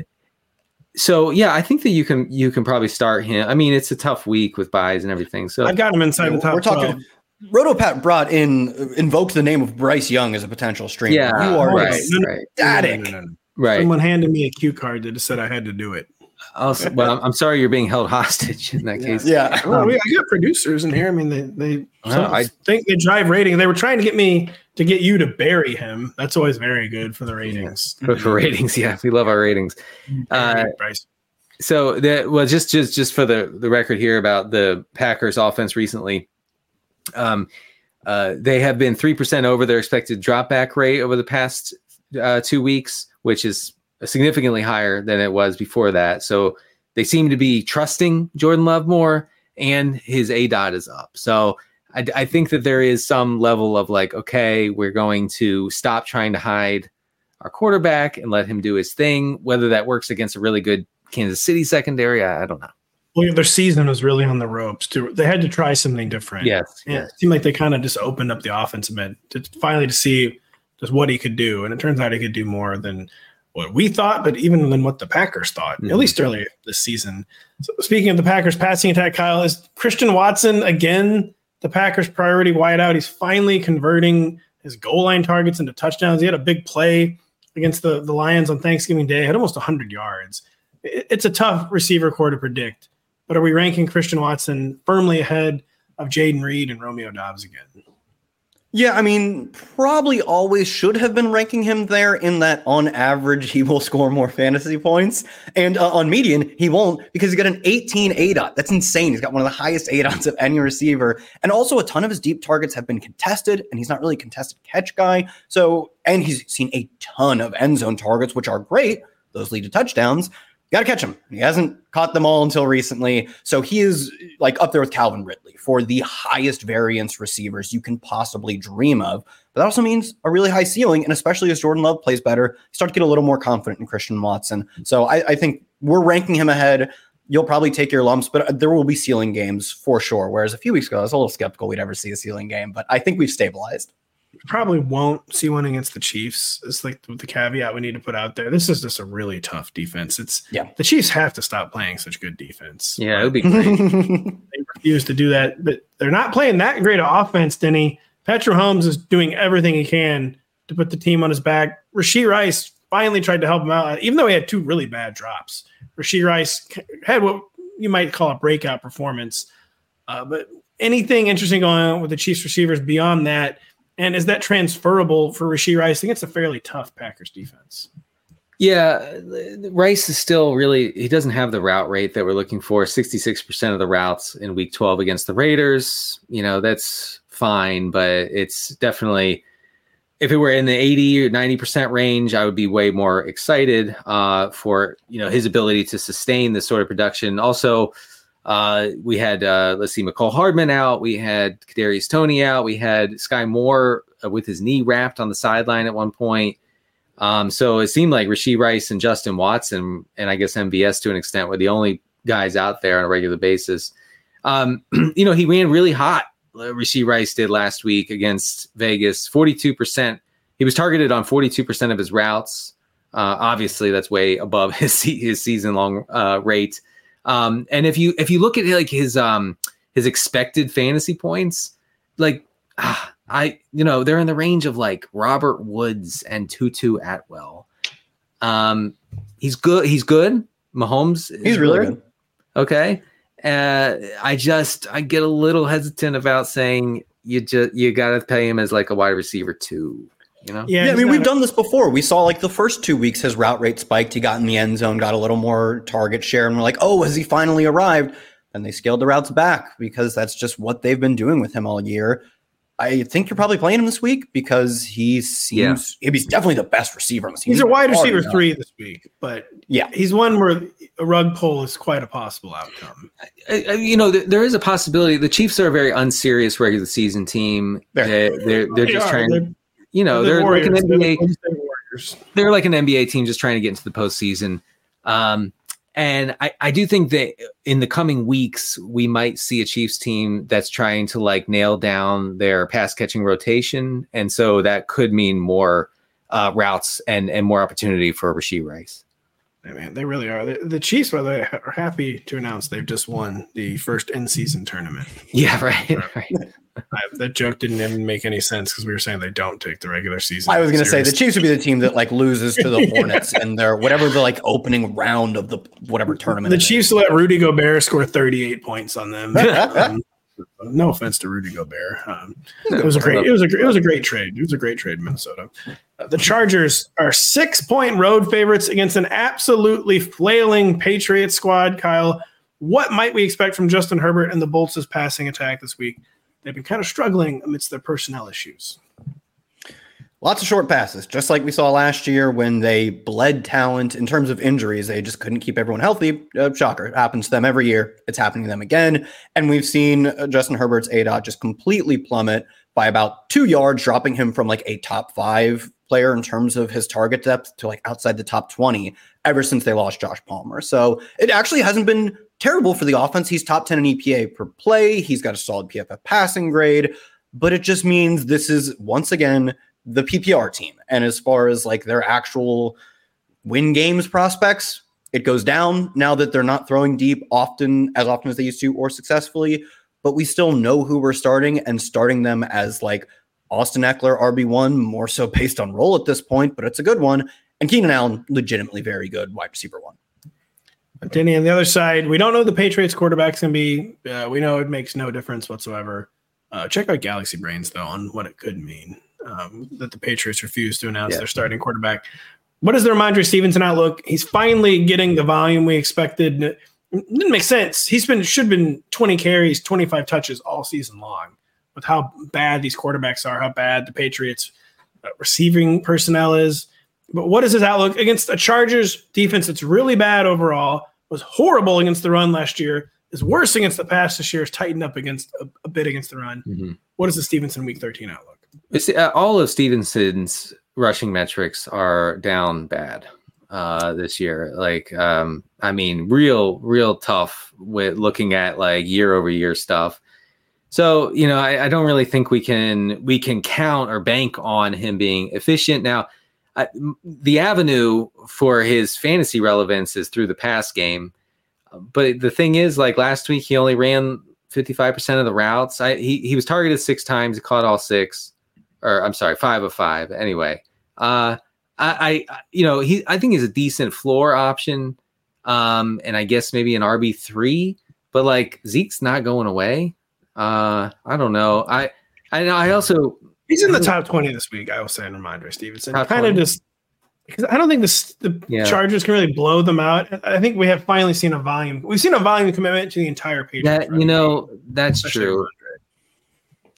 [SPEAKER 2] so yeah, I think that you can you can probably start him. I mean, it's a tough week with byes and everything. So
[SPEAKER 1] I've got him inside the top
[SPEAKER 3] We're talking.
[SPEAKER 1] 12.
[SPEAKER 3] Rotopat brought in, invoked the name of Bryce Young as a potential streamer.
[SPEAKER 2] yeah,
[SPEAKER 3] you are
[SPEAKER 2] right,
[SPEAKER 3] ecstatic.
[SPEAKER 2] right,
[SPEAKER 1] No, no, no, no.
[SPEAKER 2] right.
[SPEAKER 1] Someone handed me a cue card that said I had to do it.
[SPEAKER 2] Also, well, I'm, I'm sorry you're being held hostage in that case.
[SPEAKER 3] Yeah.
[SPEAKER 1] Well, we, I got producers in here. I mean, they they
[SPEAKER 2] Well, I-
[SPEAKER 1] think they drive ratings. They were trying to get me to get you to bury him. That's always very good for the ratings.
[SPEAKER 2] for, for ratings. Yeah, we love our ratings. Uh,
[SPEAKER 1] Bryce.
[SPEAKER 2] so that well, just just just for the the record here about the Packers offense recently, um, uh, they have been three percent over their expected drop back rate over the past uh, two weeks, which is significantly higher than it was before that. So they seem to be trusting Jordan Love more, and his aDOT is up. So. I, I think that there is some level of like, okay, we're going to stop trying to hide our quarterback and let him do his thing. Whether that works against a really good Kansas City secondary, I, I don't know.
[SPEAKER 1] Well, their season was really on the ropes. Too. They had to try something different.
[SPEAKER 2] Yes,
[SPEAKER 1] Yeah, it seemed like they kind of just opened up the offense a bit to finally to see just what he could do, and it turns out he could do more than what we thought, but even than what the Packers thought,
[SPEAKER 2] Mhm.
[SPEAKER 1] at least earlier this season. So speaking of the Packers passing attack, Kyle is Christian Watson again the Packers' priority wideout. He's finally converting his goal line targets into touchdowns. He had a big play against the, the Lions on Thanksgiving Day, had almost 100 yards. It- it's a tough receiver corps to predict, but are we ranking Christian Watson firmly ahead of Jayden Reed and Romeo Doubs again?
[SPEAKER 3] Yeah, I mean, probably always should have been ranking him there in that on average he will score more fantasy points. And uh, on median, he won't because he's got an 18 ADOT. That's insane. He's got one of the highest ADOTs of any receiver. And also, a ton of his deep targets have been contested, and he's not really a contested catch guy. So, and he's seen a ton of end zone targets, which are great. Those lead to touchdowns got to catch him. He hasn't caught them all until recently. So he is like up there with Calvin Ridley for the highest variance receivers you can possibly dream of. But that also means a really high ceiling. And especially as Jordan Love plays better, you start to get a little more confident in Christian Watson. So I, I think we're ranking him ahead. You'll probably take your lumps, but uh, there will be ceiling games for sure. Whereas a few weeks ago, I was a little skeptical we'd ever see a ceiling game, but I think we've stabilized
[SPEAKER 1] probably won't see one against the Chiefs. It's like the caveat we need to put out there. This is just a really tough defense. It's
[SPEAKER 3] yeah.
[SPEAKER 1] The Chiefs have to stop playing such good defense.
[SPEAKER 2] Yeah, it would be great.
[SPEAKER 1] they refuse to do that, but they're not playing that great of offense. Denny Patrick Mahomes is doing everything he can to put the team on his back. Rashee Rice finally tried to help him out, even though he had two really bad drops. Rashee Rice had what you might call a breakout performance. Uh, but anything interesting going on with the Chiefs receivers beyond that? And is that transferable for Rashee Rice? I think it's a fairly tough Packers defense.
[SPEAKER 2] Yeah, Rice is still really, he doesn't have the route rate that we're looking for. 66% of the routes in week 12 against the Raiders. You know, that's fine, but it's definitely, if it were in the 80 or 90% range, I would be way more excited uh, for, you know, his ability to sustain this sort of production. Also, uh, we had uh, let's see, Mecole Hardman out. We had Kadarius Toney out. We had Skyy Moore uh, with his knee wrapped on the sideline at one point. Um, so it seemed like Rashee Rice and Justin Watson, and I guess MVS to an extent, were the only guys out there on a regular basis. Um, you know, he ran really hot. Uh, Rashee Rice did last week against Vegas, forty-two percent. He was targeted on forty-two percent of his routes. Uh, obviously, that's way above his his season-long uh, rate. Um, and if you if you look at like his um his expected fantasy points, like ah, I you know they're in the range of like Robert Woods and Tutu Atwell. Um, he's good. He's good. Mahomes.
[SPEAKER 3] He's really good.
[SPEAKER 2] Okay. Uh, I just I get a little hesitant about saying you just you got to pay him as like a wide receiver too. You know?
[SPEAKER 3] Yeah, yeah I mean, we've done this before. We saw like the first two weeks, his route rate spiked. He got in the end zone, got a little more target share, and we're like, oh, has he finally arrived? And they scaled the routes back because that's just what they've been doing with him all year. I think you're probably playing him this week because he seems yeah. he's definitely the best receiver on the team.
[SPEAKER 1] He's, he's a wide receiver three this week, but
[SPEAKER 3] yeah,
[SPEAKER 1] he's one where a rug pull is quite a possible outcome.
[SPEAKER 2] I, I, you know, th- there is a possibility. The Chiefs are a very unserious regular season team. They're they're, they're, they're just are. trying. They're, you know, they're, they're like an NBA. They're, they're, like an NBA team just trying to get into the postseason. Um, and I, I do think that in the coming weeks, we might see a Chiefs team that's trying to like nail down their pass catching rotation. And so that could mean more uh, routes and, and more opportunity for Rashee Rice.
[SPEAKER 1] Yeah, man, they really are. The, the Chiefs, by the way, are happy to announce they've just won the first in season tournament.
[SPEAKER 2] Yeah, right. right.
[SPEAKER 1] I, that joke didn't even make any sense because we were saying they don't take the regular season.
[SPEAKER 3] I was going to say the Chiefs would be the team that like loses to the Hornets and their whatever the like opening round of the whatever tournament.
[SPEAKER 1] The Chiefs is. let Rudy Gobert score 38 points on them. um, no offense to Rudy Gobert. Um, it was a great. It was a. It was a great trade. It was a great trade, Minnesota. Uh, the Chargers are six point road favorites against an absolutely flailing Patriots squad. Kyle, what might we expect from Justin Herbert and the Bolts' passing attack this week? They've been kind of struggling amidst their personnel issues.
[SPEAKER 3] Lots of short passes, just like we saw last year when they bled talent in terms of injuries. They just couldn't keep everyone healthy. Uh, shocker. It happens to them every year. It's happening to them again. And we've seen uh, Justin Herbert's aDOT just completely plummet by about two yards, dropping him from like a top five player in terms of his target depth to like outside the top 20 ever since they lost Josh Palmer. So it actually hasn't been terrible for the offense. He's top 10 in EPA per play. He's got a solid PFF passing grade, but it just means this is once again the PPR team. And as far as like their actual win games prospects, it goes down now that they're not throwing deep often as often as they used to or successfully, but we still know who we're starting and starting them as like Austin Ekeler RB1 more so based on role at this point, but it's a good one. And Keenan Allen legitimately very good wide receiver one.
[SPEAKER 1] Denny on the other side, we don't know the Patriots quarterback's going to be. Uh, we know it makes no difference whatsoever. Uh, check out Galaxy Brains though on what it could mean um, that the Patriots refused to announce
[SPEAKER 2] Yeah.
[SPEAKER 1] their starting quarterback. What is the Rhamondre Stevenson outlook? He's finally getting the volume we expected. It didn't make sense. He's been should have been 20 carries, 25 touches all season long. With how bad these quarterbacks are, how bad the Patriots uh, receiving personnel is. But what is his outlook against a Chargers defense that's really bad overall? Was horrible against the run last year. Is worse against the pass this year. Is tightened up against a, a bit against the run.
[SPEAKER 2] Mhm.
[SPEAKER 1] What is the Stevenson Week 13 outlook?
[SPEAKER 2] It's, uh, all of Stevenson's rushing metrics are down bad uh, this year. Like, um, I mean, real, real tough with looking at like year over year stuff. So, you know, I, I don't really think we can we can count or bank on him being efficient. Now, I, the avenue for his fantasy relevance is through the pass game. But the thing is, like last week, he only ran 55% of the routes. I, he, he was targeted six times, he caught all six or I'm sorry, five of five. Anyway, uh, I, I, you know, he, I think he's a decent floor option, um, and I guess maybe an RB three. But like Zeke's not going away. Uh, I don't know. I, I know. I also
[SPEAKER 1] He's in the top 20 this week, I will say, in Rhamondre Stevenson. Kind of just because I don't think this, the
[SPEAKER 2] Yeah.
[SPEAKER 1] Chargers can really blow them out. I think we have finally seen a volume. We've seen a volume commitment to the entire Patriots.
[SPEAKER 2] that
[SPEAKER 1] run
[SPEAKER 2] you know that's
[SPEAKER 1] especially
[SPEAKER 2] true.
[SPEAKER 1] Rhamondre.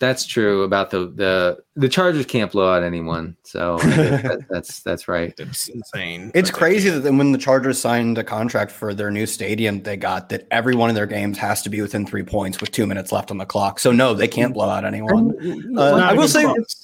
[SPEAKER 2] That's true about the the the Chargers can't blow out anyone. So that, that's that's right.
[SPEAKER 1] It's insane.
[SPEAKER 3] It's crazy that when the Chargers signed a contract for their new stadium, they got that every one of their games has to be within three points with two minutes left on the clock. So no, they can't blow out anyone. Uh,
[SPEAKER 1] Not
[SPEAKER 3] I
[SPEAKER 1] a
[SPEAKER 3] will say
[SPEAKER 1] clause.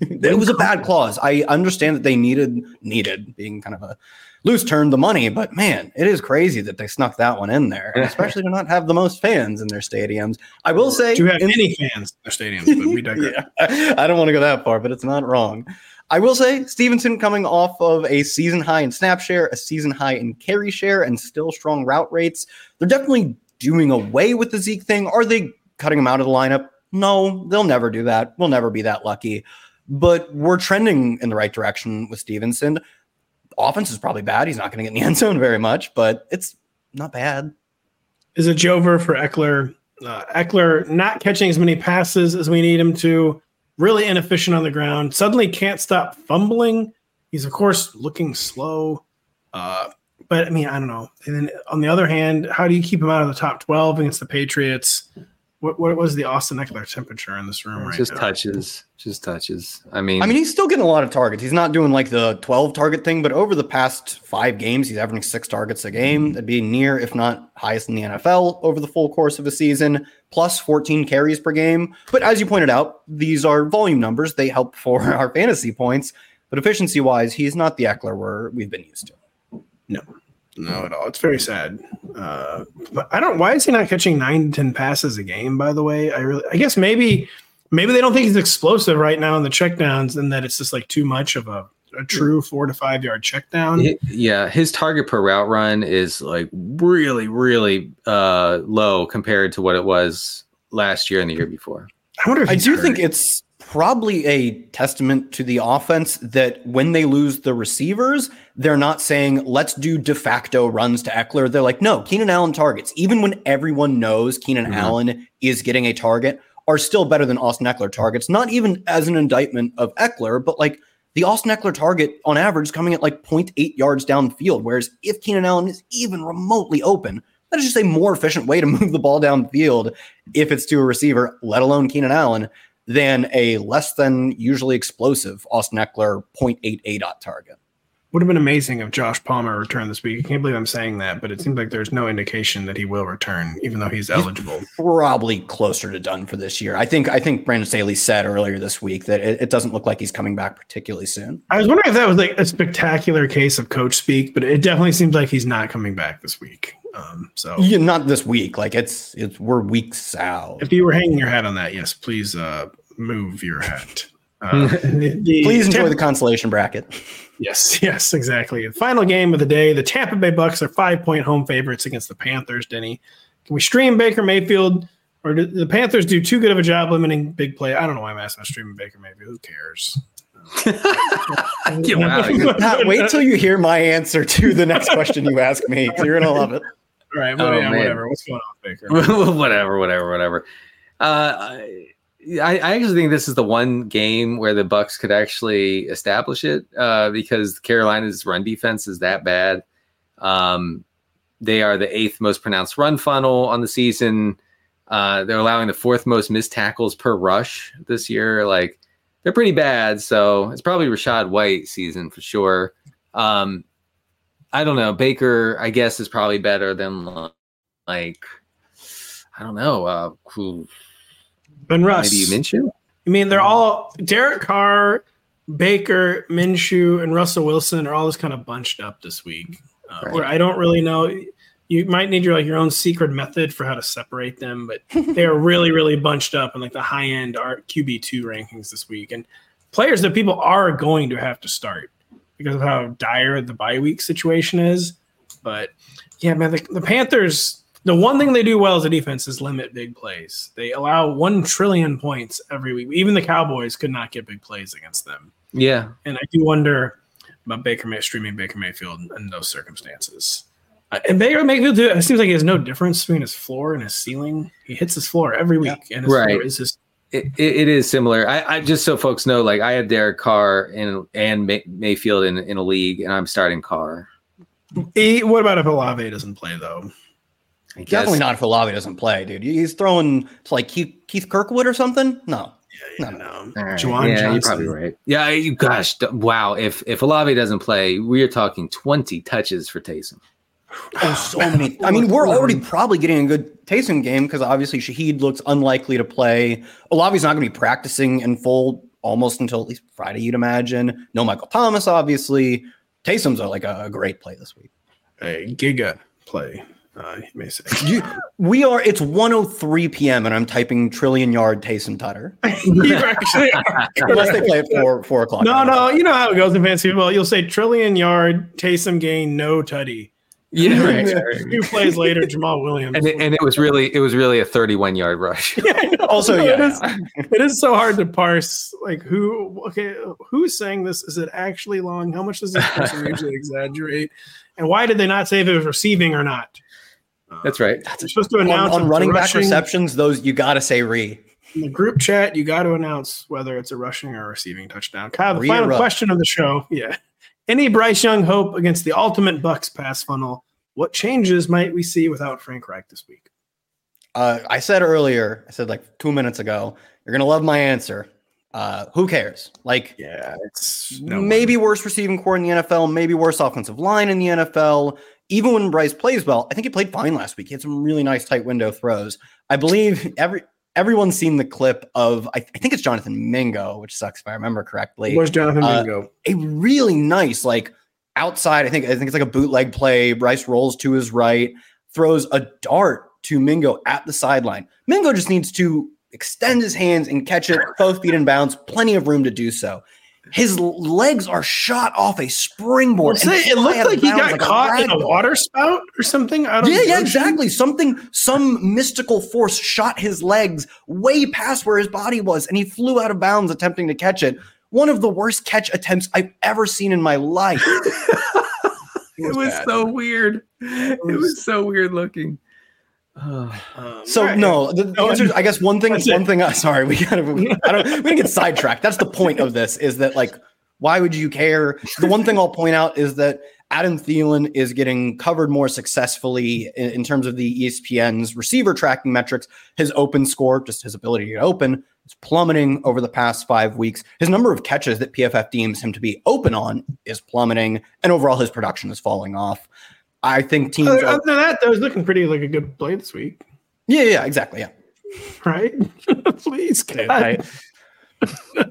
[SPEAKER 3] it was a bad clause. I understand that they needed needed being kind of a loose term the money, but man, it is crazy that they snuck that one in there, especially to not have the most fans in their stadiums. I will say,
[SPEAKER 1] Do you have
[SPEAKER 3] in-
[SPEAKER 1] any fans in their stadiums? But we digress.
[SPEAKER 3] yeah, I don't want to go that far, but it's not wrong. I will say Stevenson coming off of a season high in snap share, a season high in carry share, and still strong route rates. They're definitely doing away with the Zeke thing. Are they cutting him out of the lineup? No, they'll never do that. We'll never be that lucky. But we're trending in the right direction with Stevenson. Offense is probably bad. He's not going to get in the end zone very much, but it's not bad.
[SPEAKER 1] is a Jover for Ekeler. Uh, Ekeler not catching as many passes as we need him to. Really inefficient on the ground. Suddenly can't stop fumbling. He's of course looking slow. Uh, but I mean, I don't know. And then on the other hand, how do you keep him out of the top twelve against the Patriots? What what was the Austin Ekeler temperature in this room right now?
[SPEAKER 2] just
[SPEAKER 1] now?
[SPEAKER 2] touches, just touches. I mean,
[SPEAKER 3] I mean, he's still getting a lot of targets. He's not doing like the 12 target thing, but over the past five games, he's averaging six targets a game. Mm-hmm. That'd be near, if not highest in the NFL over the full course of a season, plus 14 carries per game. But as you pointed out, these are volume numbers. They help for our fantasy points. But efficiency wise, he's not the Ekeler we're, we've been used to.
[SPEAKER 1] No, at all. It's very sad. Uh, but I don't. Why is he not catching nine to ten passes a game? By the way, I really. I guess maybe, maybe they don't think he's explosive right now in the checkdowns, and that it's just like too much of a, a true four to five yard checkdown.
[SPEAKER 2] Hi- yeah, his target per route run is like really, really uh, low compared to what it was last year and the year before.
[SPEAKER 1] I wonder if
[SPEAKER 3] I do
[SPEAKER 1] hurt.
[SPEAKER 3] think it's probably a testament to the offense that when they lose the receivers, they're not saying, let's do de facto runs to Ekeler. They're like, no, Keenan Allen targets, even when everyone knows Keenan
[SPEAKER 2] Mhm.
[SPEAKER 3] Allen is getting a target, are still better than Austin Ekeler targets. Not even as an indictment of Ekeler, but like the Austin Ekeler target on average is coming at like 0.8 yards downfield. Whereas if Keenan Allen is even remotely open, that is just a more efficient way to move the ball downfield if it's to a receiver, let alone Keenan Allen, than a less than usually explosive Austin Ekeler 0.88 dot target.
[SPEAKER 1] Would have been amazing if Josh Palmer returned this week. I can't believe I'm saying that, but it seems like there's no indication that he will return, even though he's eligible.
[SPEAKER 3] Probably closer to done for this year. I think I think Brandon Staley said earlier this week that it, it doesn't look like he's coming back particularly soon.
[SPEAKER 1] I was wondering if that was like a spectacular case of coach speak, but it definitely seems like he's not coming back this week. Um, so
[SPEAKER 3] Yeah, not this week. Like it's it's we're weeks out.
[SPEAKER 1] if you were hanging your hat on that, yes, please uh, move your hat. Uh, the- the
[SPEAKER 3] Please enjoy the consolation bracket.
[SPEAKER 1] Yes, yes, exactly. The final game of the day, the Tampa Bay Bucs are five point home favorites against the Panthers. Denny, can we stream Baker Mayfield, or do the Panthers do too good of a job limiting big play? I don't know why I'm asking about streaming Baker Mayfield. Who cares?
[SPEAKER 2] Get out.
[SPEAKER 3] Pat, wait till you hear my answer to the next question you ask me. You're gonna love it.
[SPEAKER 1] All right, well,
[SPEAKER 2] Oh,
[SPEAKER 1] yeah,
[SPEAKER 2] man.
[SPEAKER 1] whatever. What's going on, Baker?
[SPEAKER 2] whatever, whatever, whatever. Uh, I- I, I actually think this is the one game where the Bucs could actually establish it uh, because Carolina's run defense is that bad. Um, they are the eighth most pronounced run funnel on the season. Uh, they're allowing the fourth most missed tackles per rush this year. Like they're pretty bad. So it's probably Rachaad White season for sure. Um, I don't know. Baker, I guess, is probably better than like I don't know. Uh,
[SPEAKER 1] Ben Russ.
[SPEAKER 2] maybe Minshew?
[SPEAKER 1] I mean, they're all Derek Carr, Baker, Minshew, and Russell Wilson are all just kind of bunched up this week. Uh,
[SPEAKER 2] Right.
[SPEAKER 1] Where I don't really know. You might need your like your own secret method for how to separate them, but they are really, really bunched up in like the high end QB two rankings this week, and players that people are going to have to start because of how dire the bye week situation is. But yeah, man, the, the Panthers. The one thing they do well as a defense is limit big plays. They allow one trillion points every week. Even the Cowboys could not get big plays against them.
[SPEAKER 2] Yeah,
[SPEAKER 1] And I do wonder about Baker May streaming Baker Mayfield in those circumstances. Uh, and Baker Mayfield, too, it seems like he has no difference between his floor and his ceiling. He hits his floor every week, and his
[SPEAKER 2] Right.
[SPEAKER 1] floor is his
[SPEAKER 2] it, it, it is similar. I, I just so folks know, like I had Derek Carr in, and May, Mayfield in, in a league, and I'm starting Carr.
[SPEAKER 1] He, what about if Olave doesn't play though?
[SPEAKER 2] I guess.
[SPEAKER 3] Definitely not if Olave doesn't play, dude. He's throwing to like Keith, Keith Kirkwood or something. No, no, no.
[SPEAKER 1] No,
[SPEAKER 2] All right.
[SPEAKER 1] Juwan
[SPEAKER 2] yeah, you're
[SPEAKER 1] Johnson.
[SPEAKER 2] probably right. Yeah, you, gosh, wow. If if Olave doesn't play, we are talking 20 touches for Taysom.
[SPEAKER 3] Oh, so many. I mean, we're already probably getting a good Taysom game because obviously Shaheed looks unlikely to play. Olave's not going to be practicing in full almost until at least Friday, you'd imagine. No Michael Thomas, obviously. Taysom's a, like a, a great play this week.
[SPEAKER 1] A giga play, uh, you may say.
[SPEAKER 3] You, we are. It's 1:03 p.m. and I'm typing trillion yard Taysom Tutter.
[SPEAKER 1] you actually are.
[SPEAKER 3] Unless they play at four four o'clock.
[SPEAKER 1] No, no, you know how it goes in fantasy football. You'll say trillion yard, Taysom gain, no tutty.
[SPEAKER 2] Yeah,
[SPEAKER 1] And then Two plays later, Jamaal Williams.
[SPEAKER 2] and it, and it was really it was really a 31 yard rush.
[SPEAKER 1] Yeah, I know.
[SPEAKER 3] Also,
[SPEAKER 1] It
[SPEAKER 3] yeah,
[SPEAKER 1] is- it is so hard to parse. Like who? Okay, who's saying this? Is it actually long? How much does this person usually exaggerate? And why did they not say if it was receiving or not?
[SPEAKER 2] That's right.
[SPEAKER 1] You're supposed to announce
[SPEAKER 3] on
[SPEAKER 1] if it's
[SPEAKER 3] running back
[SPEAKER 1] rushing.
[SPEAKER 3] receptions, those you got to say re.
[SPEAKER 1] in the group chat. You got to announce whether it's a rushing or receiving touchdown. Kyle, the final
[SPEAKER 3] rush.
[SPEAKER 1] question of the show. Yeah, any Bryce Young hope against the ultimate Bucs pass funnel? What changes might we see without Frank Reich this week?
[SPEAKER 3] Uh, I said earlier, I said like two minutes ago, you're gonna love my answer. Uh, who cares? Like
[SPEAKER 1] Yeah, it's
[SPEAKER 3] maybe worse receiving corps in the NFL, maybe worse offensive line in the NFL. Even when Bryce plays well, I think he played fine last week. He had some really nice tight window throws. I believe every everyone's seen the clip of I, I think it's Jonathan Mingo, which sucks if I remember correctly.
[SPEAKER 1] Where's Jonathan
[SPEAKER 3] Uh,
[SPEAKER 1] Mingo?
[SPEAKER 3] a really nice like outside. I think I think it's like a bootleg play. Bryce rolls to his right, throws a dart to Mingo at the sideline. Mingo just needs to extend his hands and catch it both feet in bounds. Plenty of room to do so. His legs are shot off a springboard.
[SPEAKER 1] Well, say, it looked like he got
[SPEAKER 3] like
[SPEAKER 1] caught in a water spout or something. Out of
[SPEAKER 3] Yeah, yeah, exactly. Something, some mystical force shot his legs way past where his body was, and he flew out of bounds attempting to catch it. One of the worst catch attempts I've ever seen in my life.
[SPEAKER 2] It was
[SPEAKER 1] bad.
[SPEAKER 2] so weird. It was so weird looking. Oh.
[SPEAKER 1] Um,
[SPEAKER 3] So
[SPEAKER 1] all right.
[SPEAKER 3] no, the, the
[SPEAKER 1] No,
[SPEAKER 3] answer is, I guess one thing.
[SPEAKER 1] that's it.
[SPEAKER 3] One thing. Uh, sorry, we gotta. We, I don't. We didn't get sidetracked. That's the point of this. Is that like, why would you care? The one thing I'll point out is that Adam Thielen is getting covered more successfully in, in terms of the ESPN's receiver tracking metrics. His open score, just his ability to get open, is plummeting over the past five weeks. His number of catches that PFF deems him to be open on is plummeting, and overall his production is falling off. I think teams.
[SPEAKER 1] Other
[SPEAKER 3] Are,
[SPEAKER 1] other than that, that was looking pretty like a good play this week,
[SPEAKER 3] yeah, yeah, exactly. Yeah.
[SPEAKER 1] right? Please, God.
[SPEAKER 3] I-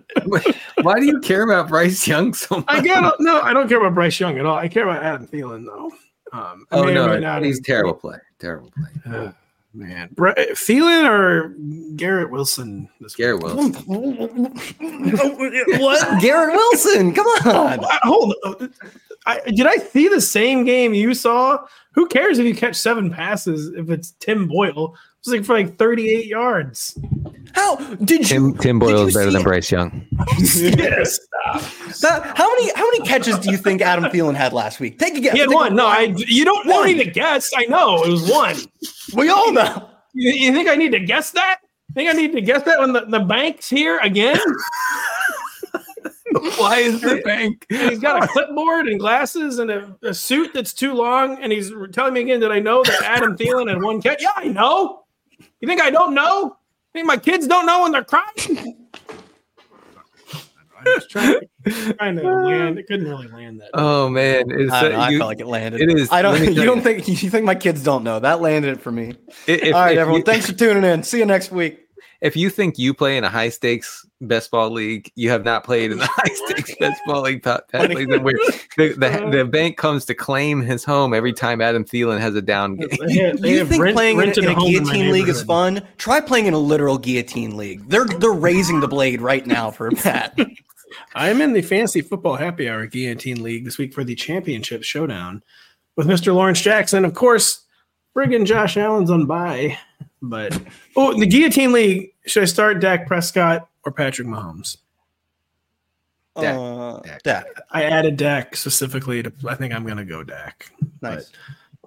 [SPEAKER 2] Why do you care about Bryce Young so much?
[SPEAKER 1] I get no, I don't care about Bryce Young at all. I care about Adam Thielen though. Um, I
[SPEAKER 2] oh
[SPEAKER 1] may or may
[SPEAKER 2] no,
[SPEAKER 1] not
[SPEAKER 2] he's
[SPEAKER 1] have-
[SPEAKER 2] terrible play. Terrible play.
[SPEAKER 1] Uh, man, Bra- Thielen or Garrett Wilson? This week?
[SPEAKER 2] Garrett Wilson.
[SPEAKER 3] what? Garrett Wilson. Come on.
[SPEAKER 1] Uh, Hold on. I, did I see the same game you saw? Who cares if you catch seven passes if it's Tim Boyle? It's like for like 38 yards.
[SPEAKER 3] How did you
[SPEAKER 2] Tim Tim Boyle is better than Bryce Young.
[SPEAKER 1] yes.
[SPEAKER 3] that? How many how many catches do you think Adam Thielen had last week? Take a guess.
[SPEAKER 1] He had
[SPEAKER 3] Take a
[SPEAKER 1] one. No, I. You don't
[SPEAKER 3] One.
[SPEAKER 1] need to guess. I know it was one.
[SPEAKER 3] We all know.
[SPEAKER 1] You, you think I need to guess that? Think I need to guess that when the, the bank's here again?
[SPEAKER 2] Why is the bank?
[SPEAKER 1] And he's got a clipboard and glasses and a, a suit that's too long. And he's telling me again that I know that Adam Thielen had one catch. Yeah, I know. You think I don't know? think my kids don't know when they're crying? I was trying, trying to land. It couldn't really land that.
[SPEAKER 2] Oh man, it's,
[SPEAKER 3] I, don't I
[SPEAKER 2] you-
[SPEAKER 3] felt like it landed.
[SPEAKER 2] it is-
[SPEAKER 3] I don't. You don't think you think my kids don't know that landed it for me.
[SPEAKER 2] if,
[SPEAKER 3] All right, everyone.
[SPEAKER 2] you-
[SPEAKER 3] thanks for tuning in. See you next week.
[SPEAKER 2] If you think you play in a high stakes best ball league, you have not played in the high stakes best ball league. Pat, Pat plays in where the, the, uh-huh. the bank comes to claim his home every time Adam Thielen has a down game.
[SPEAKER 1] They they
[SPEAKER 3] You think
[SPEAKER 1] rent-
[SPEAKER 3] playing in,
[SPEAKER 1] rented
[SPEAKER 3] in a guillotine league is fun? Try playing in a literal guillotine league. They're they're raising the blade right now for Pat.
[SPEAKER 1] I'm in the Fantasy Football Happy Hour Guillotine League this week for the Championship Showdown with Mr. Lawrence Jackson. Of course, friggin' Josh Allen's on bye. But, oh, the Guillotine League, should I start Dak Prescott or Patrick Mahomes?
[SPEAKER 2] Dak.
[SPEAKER 3] Uh,
[SPEAKER 2] Dak.
[SPEAKER 3] Dak.
[SPEAKER 1] I added Dak specifically to, I think I'm going to go Dak.
[SPEAKER 3] Nice.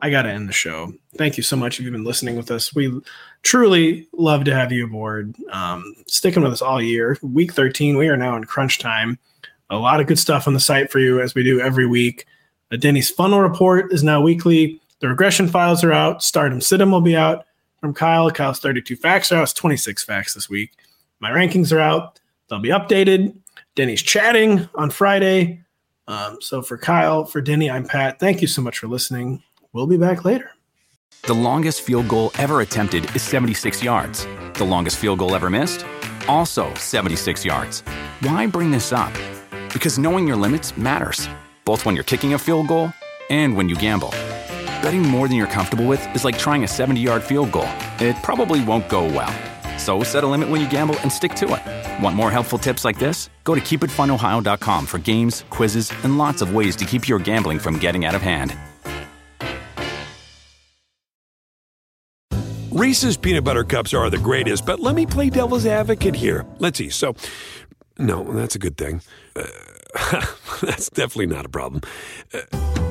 [SPEAKER 1] I got to end the show. Thank you so much if you've been listening with us. We truly love to have you aboard, um, sticking with us all year. Week 13, we are now in crunch time. A lot of good stuff on the site for you as we do every week. The Denny's Funnel Report is now weekly. The regression files are out. Stardom Situm will be out from Kyle. Kyle's 32 facts are out. It's 26 facts this week. My rankings are out. They'll be updated. Denny's chatting on Friday. Um, so for Kyle, for Denny, I'm Pat. Thank you so much for listening. We'll be back later.
[SPEAKER 4] The longest field goal ever attempted is 76 yards. The longest field goal ever missed? Also 76 yards. Why bring this up? Because knowing your limits matters, both when you're kicking a field goal and when you gamble. Betting more than you're comfortable with is like trying a 70 yard field goal. It probably won't go well. So set a limit when you gamble and stick to it. Want more helpful tips like this? Go to keepitfunohio.com for games, quizzes, and lots of ways to keep your gambling from getting out of hand.
[SPEAKER 5] Reese's peanut butter cups are the greatest, but let me play devil's advocate here. Let's see. So, no, that's a good thing. Uh, that's definitely not a problem. Uh,